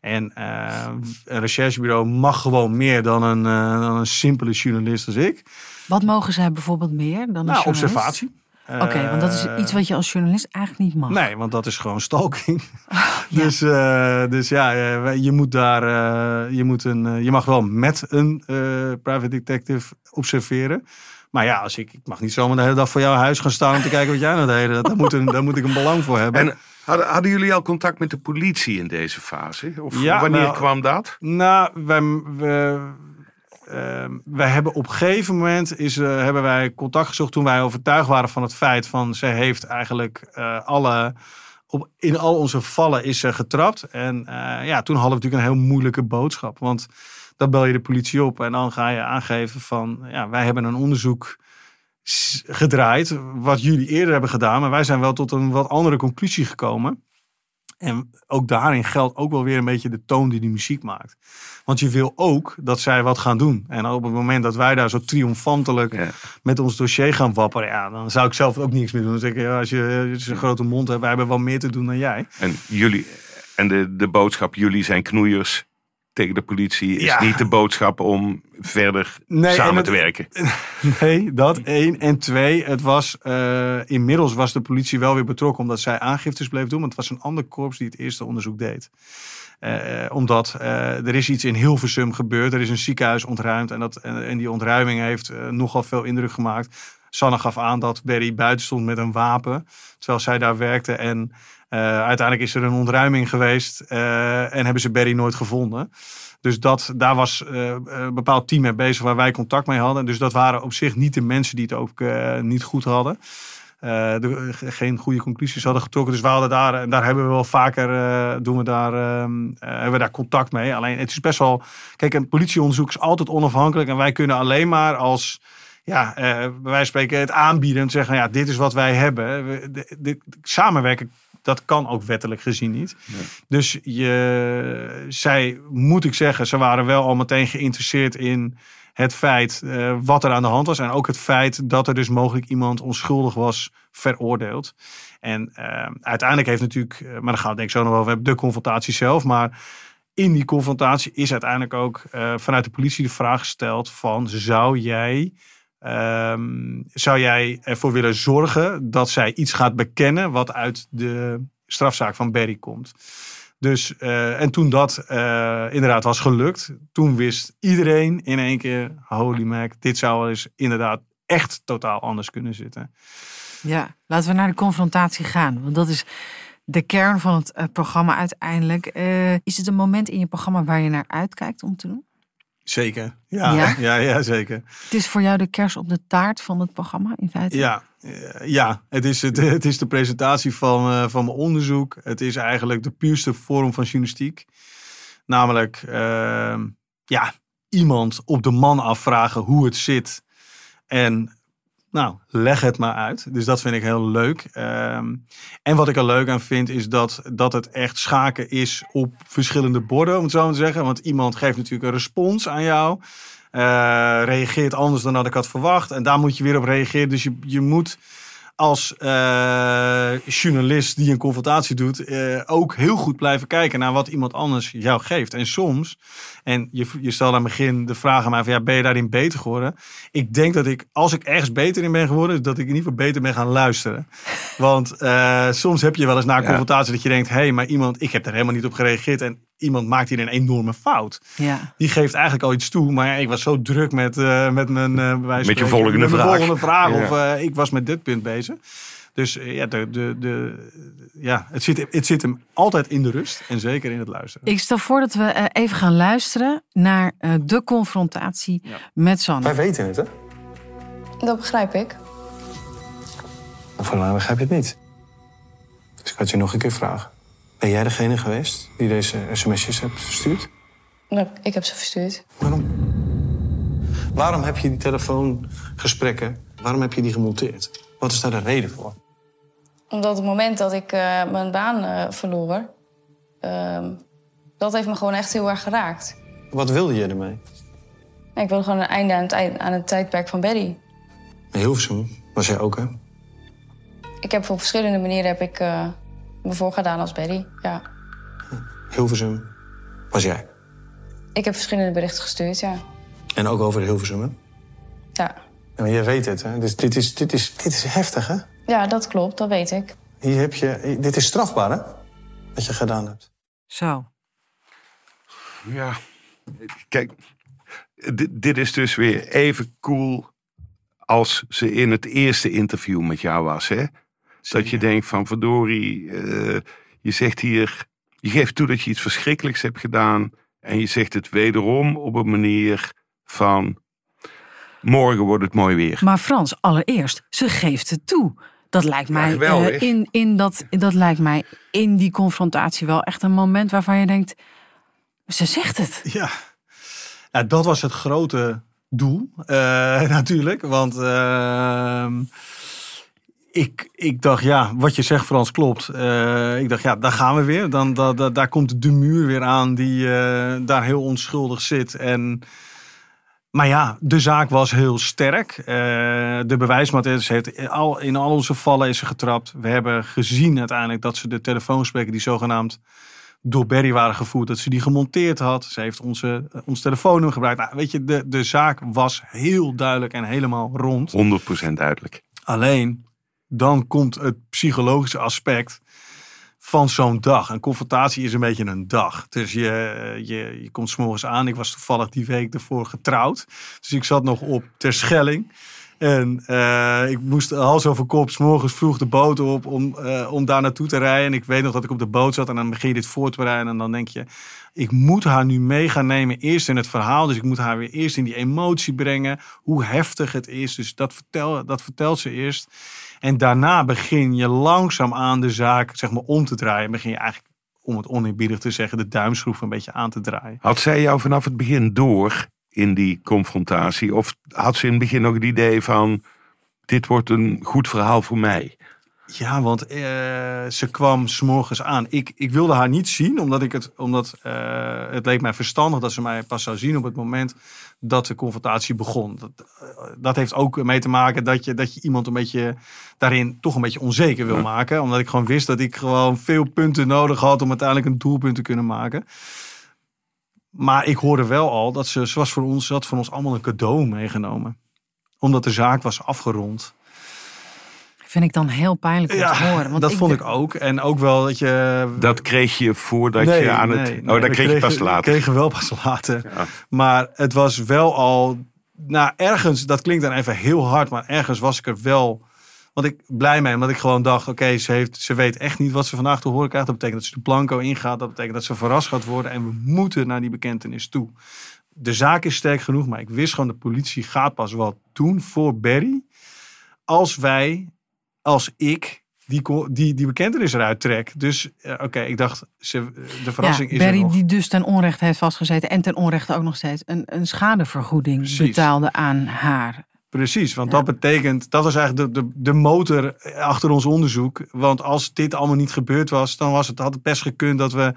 En uh, een recherchebureau mag gewoon meer dan een, dan een simpele journalist als ik. Wat mogen zij bijvoorbeeld meer dan een nou, observatie. Oké, want dat is iets wat je als journalist eigenlijk niet mag. Nee, want dat is gewoon stalking. dus, uh, dus ja, je moet daar, uh, je, moet een, je mag wel met een uh, private detective observeren. Maar ja, als ik, ik mag niet zomaar de hele dag voor jouw huis gaan staan om te kijken wat jij nou deed. Daar moet, een, daar moet ik een belang voor hebben. En hadden, hadden jullie al contact met de politie in deze fase? Of ja, wanneer nou, kwam dat? Nou, wij, we, wij hebben op een gegeven moment is, uh, hebben wij contact gezocht toen wij overtuigd waren van het feit van ze heeft eigenlijk uh, alle op, in al onze vallen is ze getrapt. En ja, toen hadden we natuurlijk een heel moeilijke boodschap. Want dan bel je de politie op en dan ga je aangeven van, ja, wij hebben een onderzoek gedraaid, wat jullie eerder hebben gedaan, maar wij zijn wel tot een wat andere conclusie gekomen. En ook daarin geldt ook wel weer een beetje de toon die die muziek maakt. Want je wil ook dat zij wat gaan doen. En op het moment dat wij daar zo triomfantelijk met ons dossier gaan wapperen, ja, dan zou ik zelf ook niks meer doen. Dan zeg ik, ja, als je, een grote mond hebt, wij hebben wel meer te doen dan jij. En jullie, en de, de boodschap, jullie zijn knoeiers tegen de politie is niet de boodschap om verder samen te werken. Nee, dat één. En twee, het was, uh, inmiddels was de politie wel weer betrokken omdat zij aangiftes bleef doen. Want het was een ander korps die het eerste onderzoek deed. Uh, omdat uh, er is iets in Hilversum gebeurd. Er is een ziekenhuis ontruimd. En, dat, en, en die ontruiming heeft nogal veel indruk gemaakt. Sanne gaf aan dat Berry buiten stond met een wapen. Terwijl zij daar werkte. En uiteindelijk is er een ontruiming geweest uh, en hebben ze Berry nooit gevonden. Dus dat, daar was uh, een bepaald team mee bezig waar wij contact mee hadden. Dus dat waren op zich niet de mensen die het ook niet goed hadden. De, geen goede conclusies hadden getrokken. Dus we hadden daar, en daar hebben we wel vaker, doen we daar, ehm, hebben we daar contact mee. Alleen het is best wel, kijk, een politieonderzoek is altijd onafhankelijk. En wij kunnen alleen maar als ja, van spreken het aanbieden en zeggen, ja, dit is wat wij hebben. De, samenwerken dat kan ook wettelijk gezien niet. Dus je, zij, moet ik zeggen, ze waren wel al meteen geïnteresseerd in het feit uh, wat er aan de hand was. En ook het feit dat er dus mogelijk iemand onschuldig was veroordeeld. En uh, uiteindelijk heeft natuurlijk, uh, maar daar gaan we denk ik zo nog over hebben, de confrontatie zelf. Maar in die confrontatie is uiteindelijk ook vanuit de politie de vraag gesteld van zou jij Um, zou jij ervoor willen zorgen dat zij iets gaat bekennen wat uit de strafzaak van Berry komt? Dus, uh, en toen dat uh, inderdaad was gelukt, toen wist iedereen in één keer, holy mac, dit zou wel eens inderdaad echt totaal anders kunnen zitten. Ja, laten we naar de confrontatie gaan. Want dat is de kern van het uh, programma uiteindelijk. is het een moment in je programma waar je naar uitkijkt om te doen? Zeker, ja, ja, ja, zeker. Het is voor jou de kers op de taart van het programma in feite? Ja, eh, ja het, is, het, het is de presentatie van, uh, van mijn onderzoek. Het is eigenlijk de puurste vorm van journalistiek. Namelijk, uh, ja, iemand op de man afvragen hoe het zit. En nou, leg het maar uit. Dus dat vind ik heel leuk. Ehm, en wat ik er leuk aan vind, is dat, dat het echt schaken is op verschillende borden, om het zo te zeggen. Want iemand geeft natuurlijk een respons aan jou. Uh, reageert anders dan dat ik had verwacht. En daar moet je weer op reageren. Dus je, je moet als uh, journalist die een confrontatie doet, uh, ook heel goed blijven kijken naar wat iemand anders jou geeft. En soms, en je, je stelt aan het begin de vraag aan mij van ja, ben je daarin beter geworden? Ik denk dat ik, als ik ergens beter in ben geworden, dat ik in ieder geval beter ben gaan luisteren. Want uh, soms heb je wel eens na een confrontatie dat je denkt, hé, hey, maar iemand, ik heb er helemaal niet op gereageerd en iemand maakt hier een enorme fout. Ja. Die geeft eigenlijk al iets toe, maar ik was zo druk met, uh, met mijn uh, Met je volgende met vraag. volgende vraag ja. of uh, ik was met dit punt bezig. Dus ja, de, de, de, ja het, zit, het zit hem altijd in de rust en zeker in het luisteren. Ik stel voor dat we even gaan luisteren naar de confrontatie ja. met Sanne. Wij weten het, hè? Dat begrijp ik. Voor mij begrijp je het niet. Dus ik had je nog een keer vragen. Ben jij degene geweest die deze sms'jes hebt verstuurd? Nou, ik heb ze verstuurd. Waarom? Waarom heb je die telefoongesprekken, waarom heb je die gemonteerd? Wat is daar de reden voor? Omdat het moment dat ik uh, mijn baan uh, verloor... Uh, dat heeft me gewoon echt heel erg geraakt. Wat wilde je ermee? Ik wilde gewoon een einde aan het, aan het tijdperk van. In Hilversum was jij ook, hè? Ik heb op verschillende manieren heb ik, uh, me voorgedaan als Berry, ja. Hilversum was jij? Ik heb verschillende berichten gestuurd, ja. En ook over Hilversum, hè? Ja. maar jij weet het, hè? Dus dit is, dit, is, dit is heftig, hè? Ja, dat klopt, dat weet ik. Hier heb je, dit is strafbaar, hè? Wat je gedaan hebt. Zo. Ja, kijk, dit, dit is dus weer even cool als ze in het eerste interview met jou was, hè? Dat je denkt van verdorie, uh, je zegt hier, je geeft toe dat je iets verschrikkelijks hebt gedaan. En je zegt het wederom op een manier van morgen wordt het mooi weer. Maar Frans, allereerst, ze geeft het toe. Dat lijkt mij, ja, uh, in, in dat, dat lijkt mij in die confrontatie wel echt een moment waarvan je denkt, ze zegt het. Ja, ja dat was het grote doel uh, natuurlijk. Want uh, ik, ik dacht, ja, wat je zegt Frans klopt. Uh, ik dacht, ja, daar gaan we weer. Dan, da, da, daar komt de muur weer aan die daar heel onschuldig zit. En... Maar ja, de zaak was heel sterk. Uh, de bewijsmateriaal heeft in al, in al onze vallen is ze getrapt. We hebben gezien uiteindelijk dat ze de telefoonspreker die zogenaamd door Berry waren gevoerd, dat ze die gemonteerd had. Ze heeft onze, ons telefoonnummer gebruikt. Nou, weet je, de, de zaak was heel duidelijk en helemaal rond. 100% duidelijk. Alleen, dan komt het psychologische aspect van zo'n dag. Een confrontatie is een beetje een dag. Dus je, je, je komt s'morgens aan. Ik was toevallig die week ervoor getrouwd. Dus ik zat nog op Terschelling. En uh, ik moest hals over kop, s morgens vroeg de boot op om, uh, om daar naartoe te rijden. En ik weet nog dat ik op de boot zat en dan begin je dit voor te bereiden. En dan denk je, ik moet haar nu mee gaan nemen eerst in het verhaal. Dus ik moet haar weer eerst in die emotie brengen. Hoe heftig het is. Dus dat, vertel, dat vertelt ze eerst. En daarna begin je langzaam aan de zaak zeg maar, om te draaien. Begin je eigenlijk, om het oneerbiedig te zeggen, de duimschroef een beetje aan te draaien. Had zij jou vanaf het begin door in die confrontatie? Of had ze in het begin nog het idee van: dit wordt een goed verhaal voor mij? Ja, want uh, ze kwam s'morgens aan. Ik, ik wilde haar niet zien, omdat, ik het, omdat uh, het leek mij verstandig dat ze mij pas zou zien op het moment dat de confrontatie begon. Dat, uh, dat heeft ook mee te maken dat je, dat je iemand een beetje daarin toch een beetje onzeker wil maken. Omdat ik gewoon wist dat ik gewoon veel punten nodig had om uiteindelijk een doelpunt te kunnen maken. Maar ik hoorde wel al dat ze, was voor ons, ze had van ons allemaal een cadeau meegenomen. Omdat de zaak was afgerond. Vind ik dan heel pijnlijk om ja, te horen. Want dat ik vond ik ook. En ook wel dat je... Dat kreeg je voordat nee, je aan het... nee, oh, nee, dat kreeg je pas later. kregen wel pas later. Ja. Maar het was wel al... Nou, ergens, dat klinkt dan even heel hard, maar ergens was ik er wel... Want ik blij mee, omdat ik gewoon dacht: oké, ze ze, ze weet echt niet wat ze vandaag te horen krijgt. Dat betekent dat ze de blanco ingaat. Dat betekent dat ze verrast gaat worden. En we moeten naar die bekentenis toe. De zaak is sterk genoeg, maar ik wist gewoon: de politie gaat pas wat doen voor Barry. Als wij, als ik, die, die, die bekentenis eruit trek. Dus uh, oké, okay, ik dacht: ze, de verrassing ja, is Barry er nog. die dus ten onrechte heeft vastgezeten. En ten onrechte ook nog steeds een, een schadevergoeding Precies. betaalde aan haar. Precies, want ja. dat betekent, dat was eigenlijk de, de, de motor achter ons onderzoek. Want als dit allemaal niet gebeurd was, dan was het, had het best gekund dat we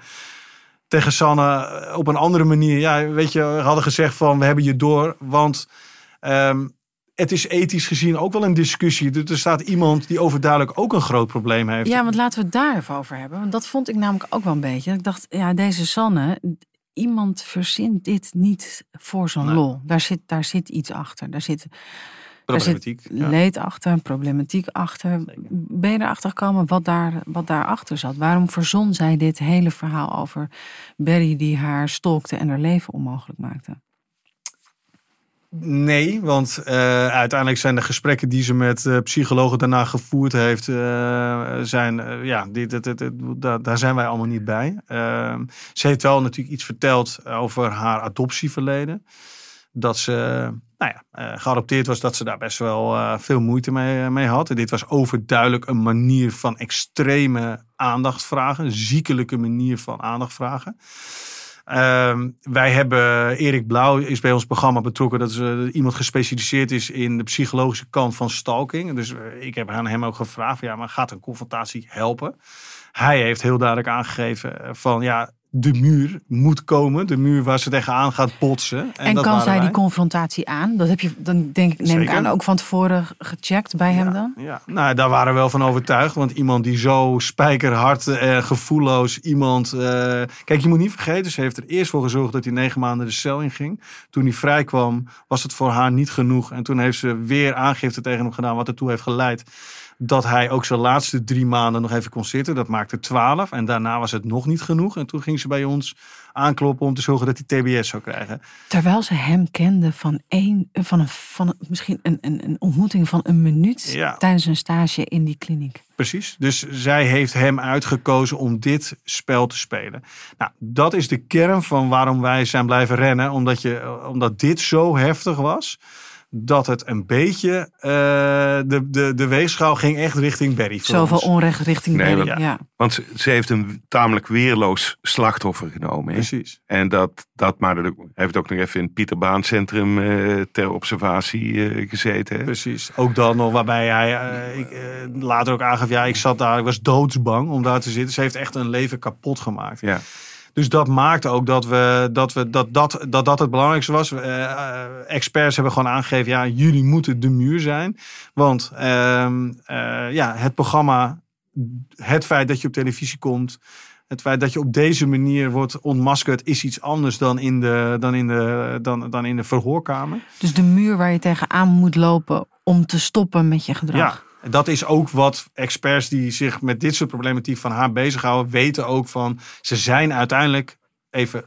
tegen Sanne op een andere manier, ja, weet je, hadden gezegd van we hebben je door. Want um, het is ethisch gezien ook wel een discussie. Er staat iemand die overduidelijk ook een groot probleem heeft. Ja, want laten we het daar even over hebben. Want dat vond ik namelijk ook wel een beetje. Ik dacht, ja, deze Sanne, iemand verzint dit niet voor zo'n nee. lol. Daar zit, daar zit iets achter. Daar zit, problematiek, daar zit ja. leed achter, problematiek achter. Zeker. Ben je erachter gekomen wat daar, wat daarachter zat? Waarom verzon zij dit hele verhaal over Barry die haar stalkte en haar leven onmogelijk maakte? Nee, want uh, uiteindelijk zijn de gesprekken die ze met uh, psychologen daarna gevoerd heeft, uh, zijn, ja, dit, daar, zijn wij allemaal niet bij. Ehm, ze heeft wel natuurlijk iets verteld over haar adoptieverleden. Dat ze, nou ja, geadopteerd was, dat ze daar best wel veel moeite mee, mee had. Dit was overduidelijk een manier van extreme aandacht vragen, ziekelijke manier van aandacht vragen. Ehm, wij hebben, Erik Blauw is bij ons programma betrokken. Dat is uh, iemand gespecialiseerd is in de psychologische kant van stalking. Dus uh, ik heb aan hem ook gevraagd, ja, maar gaat een confrontatie helpen? Hij heeft heel duidelijk aangegeven eh, van, ja, de muur moet komen. De muur waar ze tegenaan gaat botsen. En, en kan zij die confrontatie aan? Dat heb je dan denk ik, neem ik aan, ook van tevoren gecheckt bij hem dan? Ja, nou daar waren we wel van overtuigd. Want iemand die zo spijkerhard en gevoelloos iemand... Uh, kijk, je moet niet vergeten, ze heeft er eerst voor gezorgd dat hij negen maanden de cel in ging. Toen hij vrijkwam was het voor haar niet genoeg. En toen heeft ze weer aangifte tegen hem gedaan wat ertoe heeft geleid dat hij ook zijn laatste drie maanden nog even kon zitten. Dat maakte twaalf. En daarna was het nog niet genoeg. En toen ging ze bij ons aankloppen om te zorgen dat hij TBS zou krijgen. Terwijl ze hem kende van, een, van, een, van misschien een, een, een ontmoeting van een minuut tijdens een stage in die kliniek. Precies. Dus zij heeft hem uitgekozen om dit spel te spelen. Nou, dat is de kern van waarom wij zijn blijven rennen. Omdat, je, omdat dit zo heftig was dat het een beetje uh, de, de, de weegschaal ging echt richting Berry. Zoveel onrecht richting nee, Berry. Ja. Want ze, ze, heeft een tamelijk weerloos slachtoffer genomen. Precies. En dat, dat maar de, heeft ook nog even in het Pieter Baan Centrum uh, ter observatie uh, gezeten. Precies. Ook dan nog waarbij hij ik, later ook aangaf, ja, ik zat daar, ik was doodsbang om daar te zitten. Ze heeft echt een leven kapot gemaakt. Ja. Dus dat maakte ook dat we, dat, we, dat, dat, dat, dat het belangrijkste was. Uh, experts hebben gewoon aangegeven, ja, jullie moeten de muur zijn. Want uh, ja, het programma, het feit dat je op televisie komt, het feit dat je op deze manier wordt ontmaskerd, is iets anders dan in de, dan in de, dan, dan in de verhoorkamer. Dus de muur waar je tegenaan moet lopen om te stoppen met je gedrag. Ja dat is ook wat experts die zich met dit soort problematiek van haar bezighouden, weten ook van. Ze zijn uiteindelijk, even,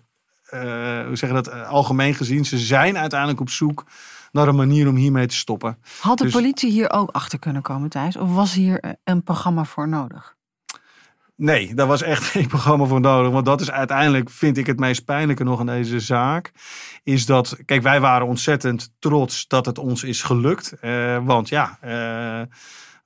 uh, hoe zeg je dat, uh, algemeen gezien, ze zijn uiteindelijk op zoek naar een manier om hiermee te stoppen. Had de dus- politie hier ook achter kunnen komen, Thijs? Of was hier een programma voor nodig? Nee, daar was echt geen programma voor nodig. Want dat is uiteindelijk, vind ik het meest pijnlijke nog aan deze zaak. Is dat, kijk, wij waren ontzettend trots dat het ons is gelukt. Uh, want ja,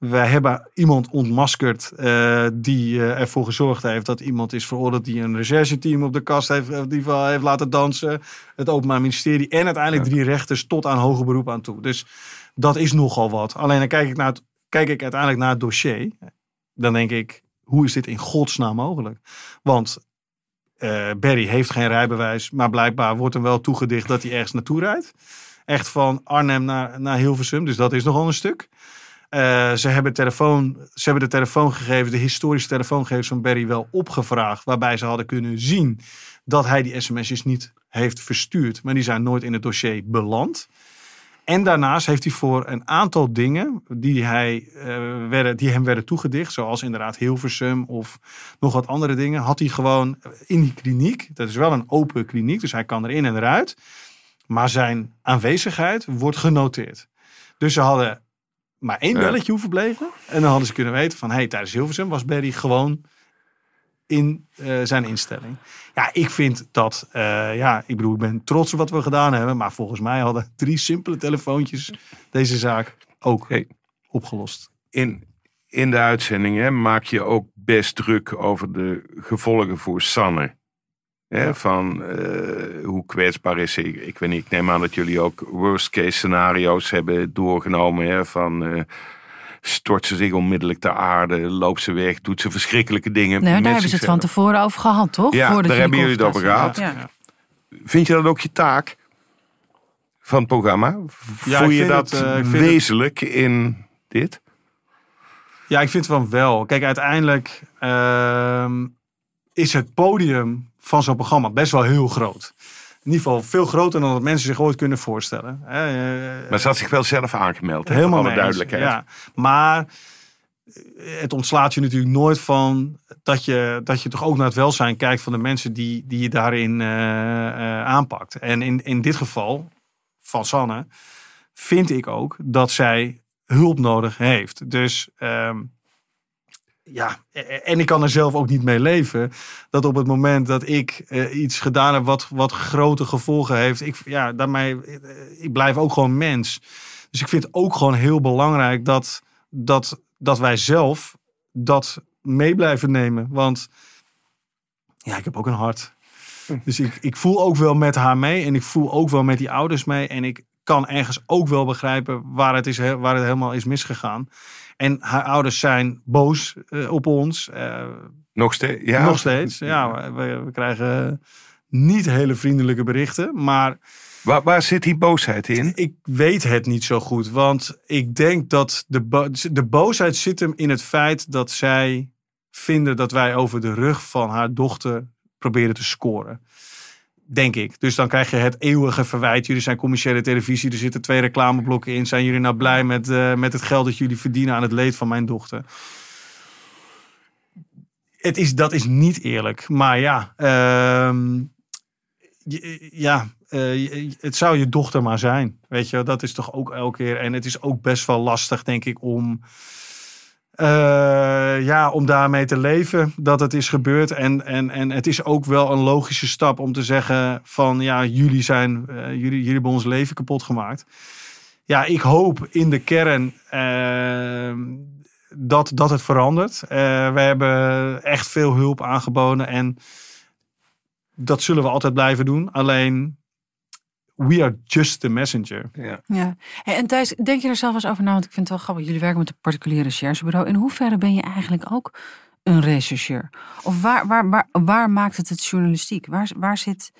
wij hebben iemand ontmaskerd uh, die uh, ervoor gezorgd heeft dat iemand is veroordeeld die een rechercheteam op de kast heeft, die heeft laten dansen. Het Openbaar Ministerie en uiteindelijk drie rechters tot aan hoger beroep aan toe. Dus dat is nogal wat. Alleen dan kijk ik, naar het, kijk ik uiteindelijk naar het dossier. Dan denk ik, hoe is dit in godsnaam mogelijk? Want uh, Barry heeft geen rijbewijs, maar blijkbaar wordt hem wel toegedicht dat hij ergens naartoe rijdt. Echt van Arnhem naar, naar Hilversum, dus dat is nogal een stuk. Uh, ze, hebben telefoon, ze hebben de telefoongegevens, de historische telefoongegevens van Barry wel opgevraagd. Waarbij ze hadden kunnen zien dat hij die sms'jes niet heeft verstuurd. Maar die zijn nooit in het dossier beland. En daarnaast heeft hij voor een aantal dingen die, hij, uh, werden, die hem werden toegedicht, zoals inderdaad Hilversum of nog wat andere dingen, had hij gewoon in die kliniek, dat is wel een open kliniek, dus hij kan erin en eruit, maar zijn aanwezigheid wordt genoteerd. Dus ze hadden maar één belletje hoeven blijven. En dan hadden ze kunnen weten van, hey, tijdens Hilversum was Barry gewoon in uh, zijn instelling. Ja, ik vind dat, uh, ja, ik bedoel, ik ben trots op wat we gedaan hebben. Maar volgens mij hadden drie simpele telefoontjes deze zaak ook hey. opgelost. In, in de uitzending hè, maak je ook best druk over de gevolgen voor Sanne. Hè, van uh, hoe kwetsbaar is ze? Ik, weet niet, ik neem aan dat jullie ook worst case scenario's hebben doorgenomen. Hè, van uh, stort ze zich onmiddellijk ter aarde, loopt ze weg, doet ze verschrikkelijke dingen. Nee, daar hebben ze het van tevoren over gehad, toch? Ja, Voordat daar hebben jullie het over gehad. Ja. Vind je dat ook je taak van het programma? Ja, Voel je dat het, uh, wezenlijk in dit? Ja, ik vind het van wel. Kijk, uiteindelijk ehm, is het podium van zo'n programma best wel heel groot. In ieder geval veel groter dan dat mensen zich ooit kunnen voorstellen. Eh, maar ze had zich wel zelf aangemeld. Helemaal alle duidelijkheid. Ja. Maar het ontslaat je natuurlijk nooit van dat je, dat je toch ook naar het welzijn kijkt van de mensen die, die je daarin uh, uh, aanpakt. En in, in dit geval van Sanne vind ik ook dat zij hulp nodig heeft. Dus um, ja, en ik kan er zelf ook niet mee leven. Dat op het moment dat ik uh, iets gedaan heb wat, wat grote gevolgen heeft. Ik, ja, daarmee, ik blijf ook gewoon mens. Dus ik vind het ook gewoon heel belangrijk dat, dat, dat wij zelf dat mee blijven nemen. Want ja, ik heb ook een hart. Dus ik, ik voel ook wel met haar mee. En ik voel ook wel met die ouders mee. En ik kan ergens ook wel begrijpen waar het, is, waar het helemaal is misgegaan. En haar ouders zijn boos uh, op ons. Uh, nog steeds? Ja. Nog steeds. Ja, we, we, krijgen niet hele vriendelijke berichten. Maar. Waar, waar zit die boosheid in? Ik weet het niet zo goed. Want ik denk dat de, bo de boosheid zit hem in het feit dat zij vinden dat wij over de rug van haar dochter proberen te scoren. Denk ik. Dus dan krijg je het eeuwige verwijt. Jullie zijn commerciële televisie. Er zitten twee reclameblokken in. Zijn jullie nou blij met, uh, met het geld dat jullie verdienen aan het leed van mijn dochter? Het is, dat is niet eerlijk. Maar ja, uh, ja uh, het zou je dochter maar zijn. Weet je, dat is toch ook elke keer. En het is ook best wel lastig, denk ik, om uh, ja, om daarmee te leven dat het is gebeurd. En, en, en het is ook wel een logische stap om te zeggen van ja, jullie zijn, uh, jullie, jullie hebben ons leven kapot gemaakt. Ja, ik hoop in de kern uh, dat, dat het verandert. we hebben echt veel hulp aangeboden en dat zullen we altijd blijven doen. Alleen we are just the messenger. Ja. ja. En Thijs, denk je er zelf eens over na? Want ik vind het wel grappig. Jullie werken met een particulier recherchebureau. In hoeverre ben je eigenlijk ook een rechercheur? Of waar, waar, waar, waar maakt het het journalistiek? Waar, waar zit...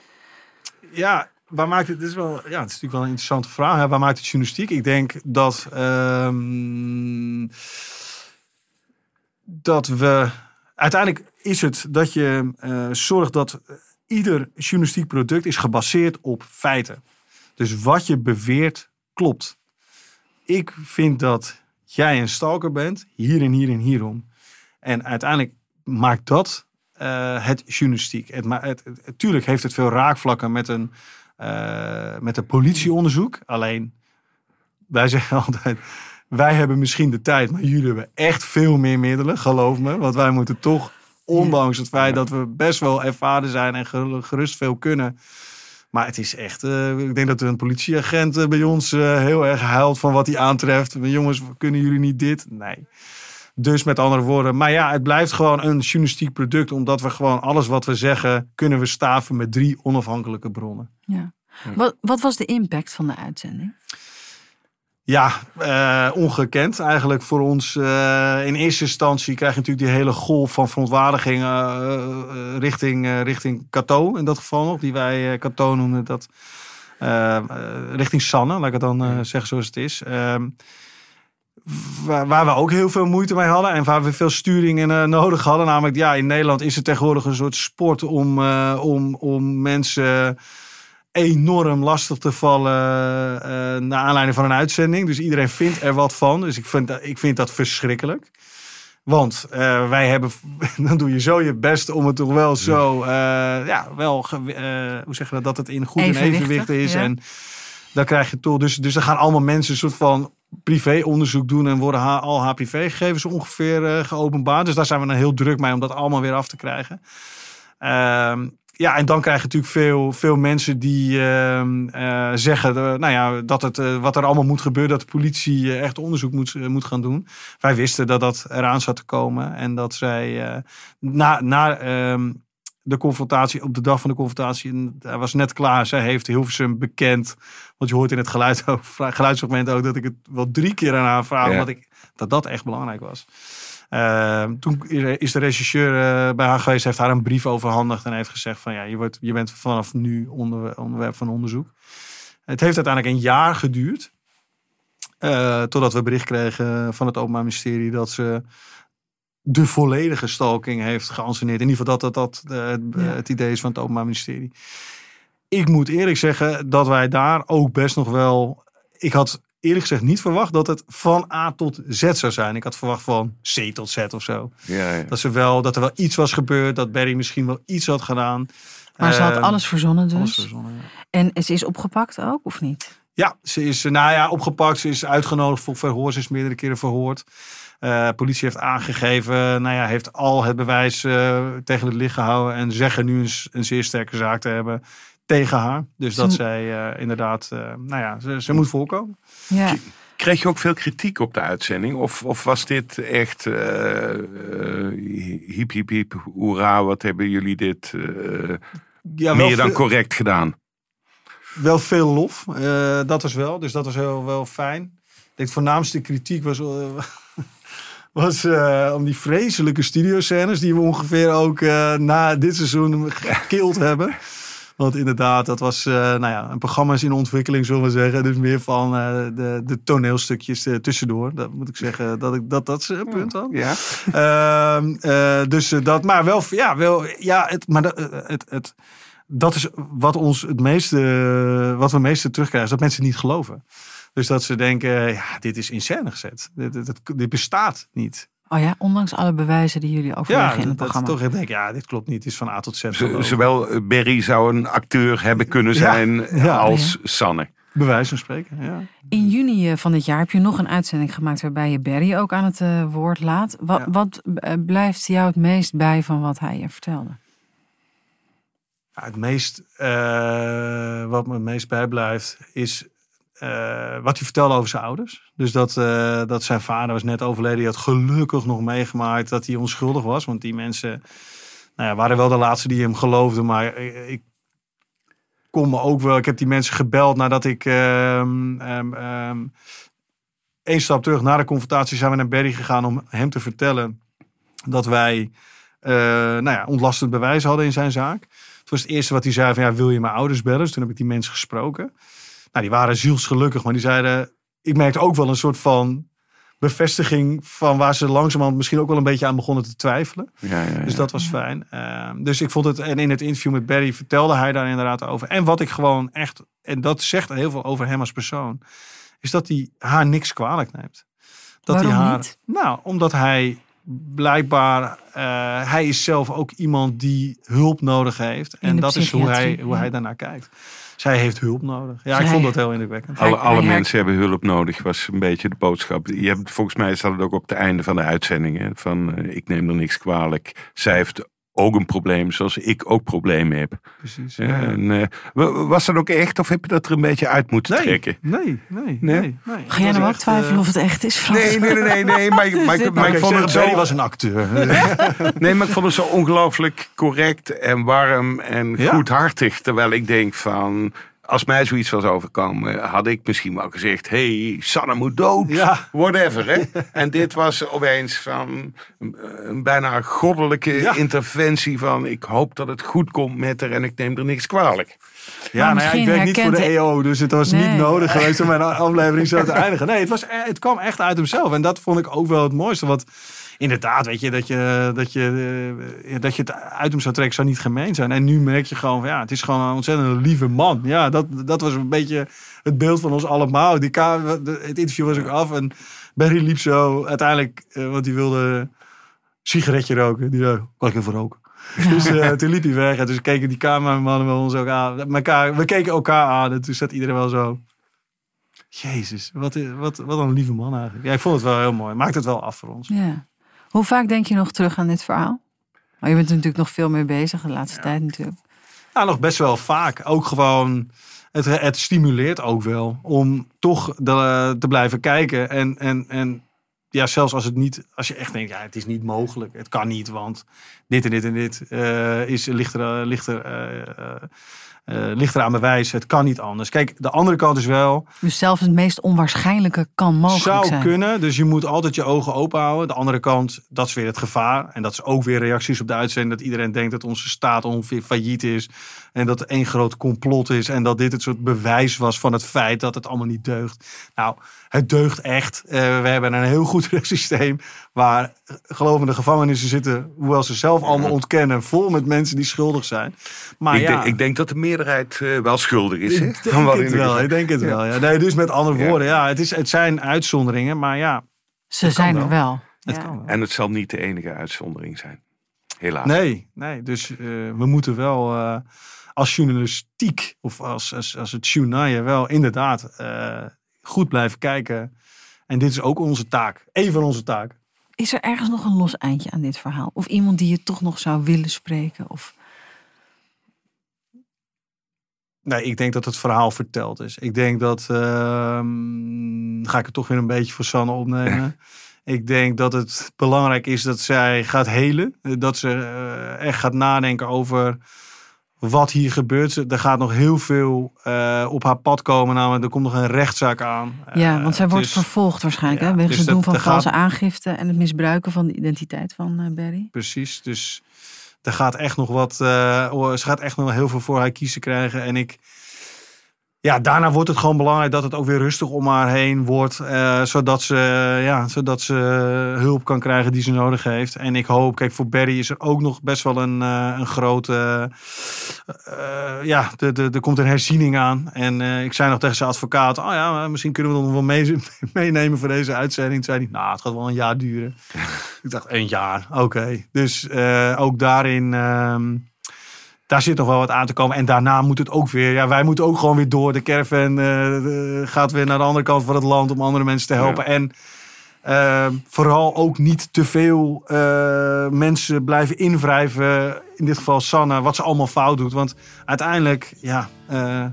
Ja, waar maakt het... Dit is wel, ja, het is natuurlijk wel een interessante vraag. Hè? Waar maakt het journalistiek? Ik denk dat... Um, dat we... Uiteindelijk is het dat je uh, zorgt dat ieder journalistiek product is gebaseerd op feiten. Dus wat je beweert, klopt. Ik vind dat jij een stalker bent, hier en hier en hierom. En uiteindelijk maakt dat uh, het journalistiek. Het, het, het, tuurlijk heeft het veel raakvlakken met een, uh, met een politieonderzoek. Alleen, wij zeggen altijd, wij hebben misschien de tijd, maar jullie hebben echt veel meer middelen, geloof me. Want wij moeten toch, ondanks het feit dat we best wel ervaren zijn en gerust veel kunnen, maar het is echt, uh, ik denk dat een politieagent uh, bij ons uh, heel erg huilt van wat hij aantreft. Jongens, kunnen jullie niet dit? Nee. Dus met andere woorden, maar ja, het blijft gewoon een journalistiek product, omdat we gewoon alles wat we zeggen, kunnen we staven met drie onafhankelijke bronnen. Ja. Wat, wat was de impact van de uitzending? Ja, uh, ongekend eigenlijk voor ons. Uh, in eerste instantie krijg je natuurlijk die hele golf van verontwaardiging uh, richting, richting Cato in dat geval nog. Die wij Cato noemen dat. richting Sanne, laat ik het dan zeggen zoals het is. Ehm, waar, waar, we ook heel veel moeite mee hadden en waar we veel sturing nodig hadden. Namelijk, ja, in Nederland is het tegenwoordig een soort sport om, om, om mensen enorm lastig te vallen uh, naar aanleiding van een uitzending. Dus iedereen vindt er wat van. Dus ik vind, ik vind dat verschrikkelijk. Want uh, wij hebben, dan doe je zo je best om het toch wel zo, uh, ja, wel, hoe zeg je dat, dat het in goed en evenwicht is. Ja. En dan krijg je toch, dus, dus er gaan allemaal mensen een soort van privéonderzoek doen en worden al haar privégegevens ongeveer geopenbaard. Dus daar zijn we dan heel druk mee om dat allemaal weer af te krijgen. Ehm, ja, en dan krijg je natuurlijk veel, veel mensen die uh, uh, zeggen uh, nou ja, dat het, eh, wat er allemaal moet gebeuren, dat de politie echt onderzoek moet, moet gaan doen. Wij wisten dat dat eraan zat te komen en dat zij na, na ehm, de confrontatie, op de dag van de confrontatie, hij was net klaar. Zij heeft Hilversum bekend, want je hoort in het geluid, geluidsfragment ook dat ik het wel drie keer aan haar vraag, ja. omdat ik, dat dat echt belangrijk was. Uh, toen is de regisseur uh, bij haar geweest, heeft haar een brief overhandigd en heeft gezegd van ja, je, wordt, je bent vanaf nu onder, onderwerp van onderzoek. Het heeft uiteindelijk een jaar geduurd. Uh, totdat we bericht kregen van het Openbaar Ministerie dat ze de volledige stalking heeft geanceneerd. In ieder geval dat dat, ja. het idee is van het Openbaar Ministerie. Ik moet eerlijk zeggen dat wij daar ook best nog wel. Ik had eerlijk gezegd niet verwacht dat het van A tot Z zou zijn. Ik had verwacht van C tot Z of zo. Ja, ja. Dat, ze wel, dat er wel iets was gebeurd, dat Barry misschien wel iets had gedaan. Maar ze had Uh, alles verzonnen dus. alles verzonnen, ja. En ze is opgepakt ook, of niet? Ja, ze is nou ja, opgepakt. Ze is uitgenodigd voor verhoor. Ze is meerdere keren verhoord. Uh, politie heeft aangegeven, nou ja, heeft al het bewijs uh, tegen het licht gehouden. En zeggen nu een, een, zeer sterke zaak te hebben tegen haar. Dus dat zij uh, inderdaad, nou ja, ze, ze moet voorkomen. Ja. Kreeg je ook veel kritiek op de uitzending? Of, of was dit echt hiep, hiep, hiep, hoera, wat hebben jullie dit ja, meer dan correct gedaan? Wel veel lof, dat was wel. Dus dat was heel wel fijn. Ik denk, voornaamste kritiek was was uh, om die vreselijke studioscènes die we ongeveer ook uh, na dit seizoen gekild hebben. Want inderdaad, dat was uh, nou ja, een programma is in ontwikkeling, zullen we zeggen. Dus meer van de, de toneelstukjes tussendoor. Dat moet ik zeggen, dat ik, dat, dat is een punt dan. Ja. Ehm, dus dat, maar wel, ja, wel, ja, het, maar dat, het, het, dat is wat ons het meeste, wat we het meeste terugkrijgen, is dat mensen niet geloven. Dus dat ze denken, ja, dit is in scène gezet. Dit, dit, dit bestaat niet. Oh ja, ondanks alle bewijzen die jullie overleggen ja, in het dat programma. toch denk ik, ja, dit klopt niet. Het is van A tot Z. zowel eh, Berry zou een acteur hebben kunnen zijn als Sanne. Bewijs van spreken, ja. In juni eh, van dit jaar heb je nog een uitzending gemaakt waarbij je Berry ook aan het uh, woord laat. Wat, wat blijft jou het meest bij van wat hij je vertelde? het meest, uh, wat me het meest bijblijft is uh, wat hij vertelde over zijn ouders. Dus dat, uh, dat zijn vader was net overleden. Die had gelukkig nog meegemaakt dat hij onschuldig was. Want die mensen nou ja, waren wel de laatste die hem geloofden. Maar ik kon me ook wel... Ik heb die mensen gebeld nadat ik... Um, um, um, één stap terug na de confrontatie zijn we naar Berry gegaan om hem te vertellen dat wij uh, nou ja, ontlastend bewijs hadden in zijn zaak. Het was het eerste wat hij zei van ja, wil je mijn ouders bellen? Dus toen heb ik die mensen gesproken. Nou, die waren zielsgelukkig, maar die zeiden... Ik merkte ook wel een soort van bevestiging van waar ze langzamerhand misschien ook wel een beetje aan begonnen te twijfelen. Ja, ja, ja. Dus dat was fijn. Uh, dus ik vond het, en in het interview met Barry vertelde hij daar inderdaad over. En wat ik gewoon echt, en dat zegt heel veel over hem als persoon, is dat hij haar niks kwalijk neemt. Dat Waarom hij haar, niet? Nou, omdat hij blijkbaar, uh, hij is zelf ook iemand die hulp nodig heeft. En dat is hoe hij, hoe hij daarnaar kijkt. Zij heeft hulp nodig. Ja, ik vond dat heel indrukwekkend. Alle, alle mensen hebben hulp nodig, was een beetje de boodschap. Je hebt, volgens mij staat het ook op het einde van de uitzending. Van uh, ik neem er niks kwalijk. Zij heeft ook een probleem, zoals ik ook problemen heb. Precies. Ja. En, uh, was dat ook echt, of heb je dat er een beetje uit moeten nee, trekken? Nee, nee, nee. nee, nee. Ga jij nou ook twijfelen uh, of het echt is, Frans? Nee, nee, nee, nee, nee maar, maar, maar, maar ik vond het zo... was een acteur. nee, maar ik vond het zo ongelooflijk correct en warm en ja. goedhartig. Terwijl ik denk van, als mij zoiets was overkomen, had ik misschien wel gezegd: hey, Sanne moet dood. Ja. Whatever. Hè? en dit was opeens van een bijna goddelijke ja. interventie van: ik hoop dat het goed komt met haar en ik neem er niks kwalijk. Ja, nou ja, ik werk niet voor de EO, dus het was nee. niet nodig geweest om mijn aflevering zo te eindigen. Nee, het, was, het kwam echt uit hemzelf. En dat vond ik ook wel het mooiste. Want inderdaad, weet je, dat je, dat je, dat je het uit hem zou trekken zou niet gemeen zijn. En nu merk je gewoon, van, ja, het is gewoon een ontzettend lieve man. Ja, dat, dat was een beetje het beeld van ons allemaal. Die het interview was ook af en Barry liep zo uiteindelijk, uh, want die wilde sigaretje roken. Die zei, kan ik even roken? Dus uh, toen liep hij weg en dus keken die cameramannen wel ons ook aan. Elkaar, we keken elkaar aan en toen zat iedereen wel zo... Jezus, wat, wat, wat een lieve man eigenlijk. Ja, ik vond het wel heel mooi. Maakt het wel af voor ons. Ja. Hoe vaak denk je nog terug aan dit verhaal? Maar je bent er natuurlijk nog veel meer bezig de laatste ja. tijd natuurlijk. Ja, nog best wel vaak. Ook gewoon, het, het stimuleert ook wel om toch de, te blijven kijken. En, en, en ja, zelfs als het niet, als je echt denkt, ja, het is niet mogelijk, het kan niet, want dit en dit en dit uh, is, ligt er, ligt er uh, uh, ligt eraan bewijs. Het kan niet anders. Kijk, de andere kant is wel. Dus zelfs het meest onwaarschijnlijke kan mogelijk zou zijn. Zou kunnen. Dus je moet altijd je ogen open houden. De andere kant, dat is weer het gevaar. En dat is ook weer reacties op de uitzending. Dat iedereen denkt dat onze staat ongeveer failliet is. En dat het één groot complot is. En dat dit het soort bewijs was van het feit dat het allemaal niet deugt. Nou, het deugt echt. Uh, we hebben een heel goed systeem. Waar gelovende gevangenissen zitten. Hoewel ze zelf allemaal ontkennen. Vol met mensen die schuldig zijn. Maar ik, ja, denk, ik denk dat de meerderheid uh, wel schuldig is. Ik denk het wel. Ik denk het ja. wel. Ja. Nee, dus met andere woorden. Ja, het, is, het zijn uitzonderingen. Maar ja. Ze zijn er wel. Het kan wel. En het zal niet de enige uitzondering zijn. Helaas. Nee, nee. Dus uh, we moeten wel als journalistiek of als, als, als het journaal wel inderdaad uh, goed blijven kijken. En dit is ook onze taak. Een van onze taken. Is er ergens nog een los eindje aan dit verhaal? Of iemand die je toch nog zou willen spreken? Of... Nee, ik denk dat het verhaal verteld is. Ik denk dat. Uh, ga ik het toch weer een beetje voor Sanne opnemen. ik denk dat het belangrijk is dat zij gaat helen. Dat ze uh, echt gaat nadenken over wat hier gebeurt. Er gaat nog heel veel uh, op haar pad komen. Namelijk, er komt nog een rechtszaak aan. Ja, want zij wordt vervolgd waarschijnlijk. Ja, hè, wegens dus het doen van valse gaat... aangifte en het misbruiken van de identiteit van uh, Barry. Precies, dus er gaat echt nog wat. Uh, ze gaat echt nog heel veel voor haar kiezen krijgen. En ik ja, daarna wordt het gewoon belangrijk dat het ook weer rustig om haar heen wordt. Uh, zodat, ze, ja, zodat ze hulp kan krijgen die ze nodig heeft. En ik hoop, kijk, voor Barry is er ook nog best wel een, uh, een grote. Uh, ja, er komt een herziening aan. En ik zei nog tegen zijn advocaat: Oh ja, misschien kunnen we nog wel mee, meenemen voor deze uitzending. Toen zei hij: Nou, het gaat wel een jaar duren. ik dacht: Een jaar, oké. Dus ook daarin. Ehm, daar zit nog wel wat aan te komen. En daarna moet het ook weer. Ja, wij moeten ook gewoon weer door. De caravan uh, gaat weer naar de andere kant van het land om andere mensen te helpen. En uh, vooral ook niet te veel uh, mensen blijven invrijven. In dit geval Sanne, wat ze allemaal fout doet. Want uiteindelijk, ja, we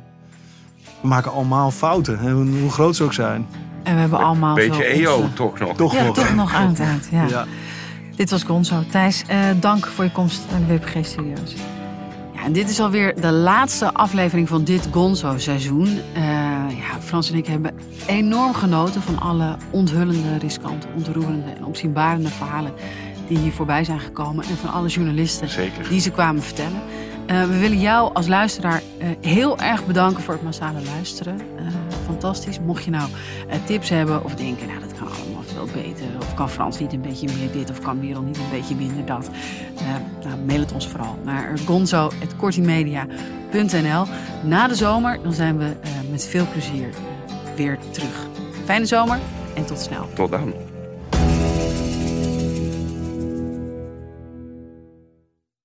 maken allemaal fouten. Hoe, hoe, groot ze ook zijn. En we hebben allemaal. Beetje EO toch nog. Toch ja, nog. Toch nog aan het eind. Ja. ja. Dit was Gonzo. Thijs, dank voor je komst naar de WPG En dit is alweer de laatste aflevering van dit Gonzo-seizoen. Uh, ja, Frans en ik hebben enorm genoten van alle onthullende, riskante, ontroerende en opzienbarende verhalen die hier voorbij zijn gekomen. En van alle journalisten Zeker. die ze kwamen vertellen. Uh, we willen jou als luisteraar uh, heel erg bedanken voor het massale luisteren. fantastisch. Mocht je nou tips hebben of denken, nou dat kan allemaal veel beter. Of kan Frans niet een beetje meer dit of kan Merel niet een beetje minder dat. nou, mail het ons vooral naar gonzo.kortimedia.nl. Na de zomer dan zijn we met veel plezier weer terug. Fijne zomer en tot snel. Tot dan.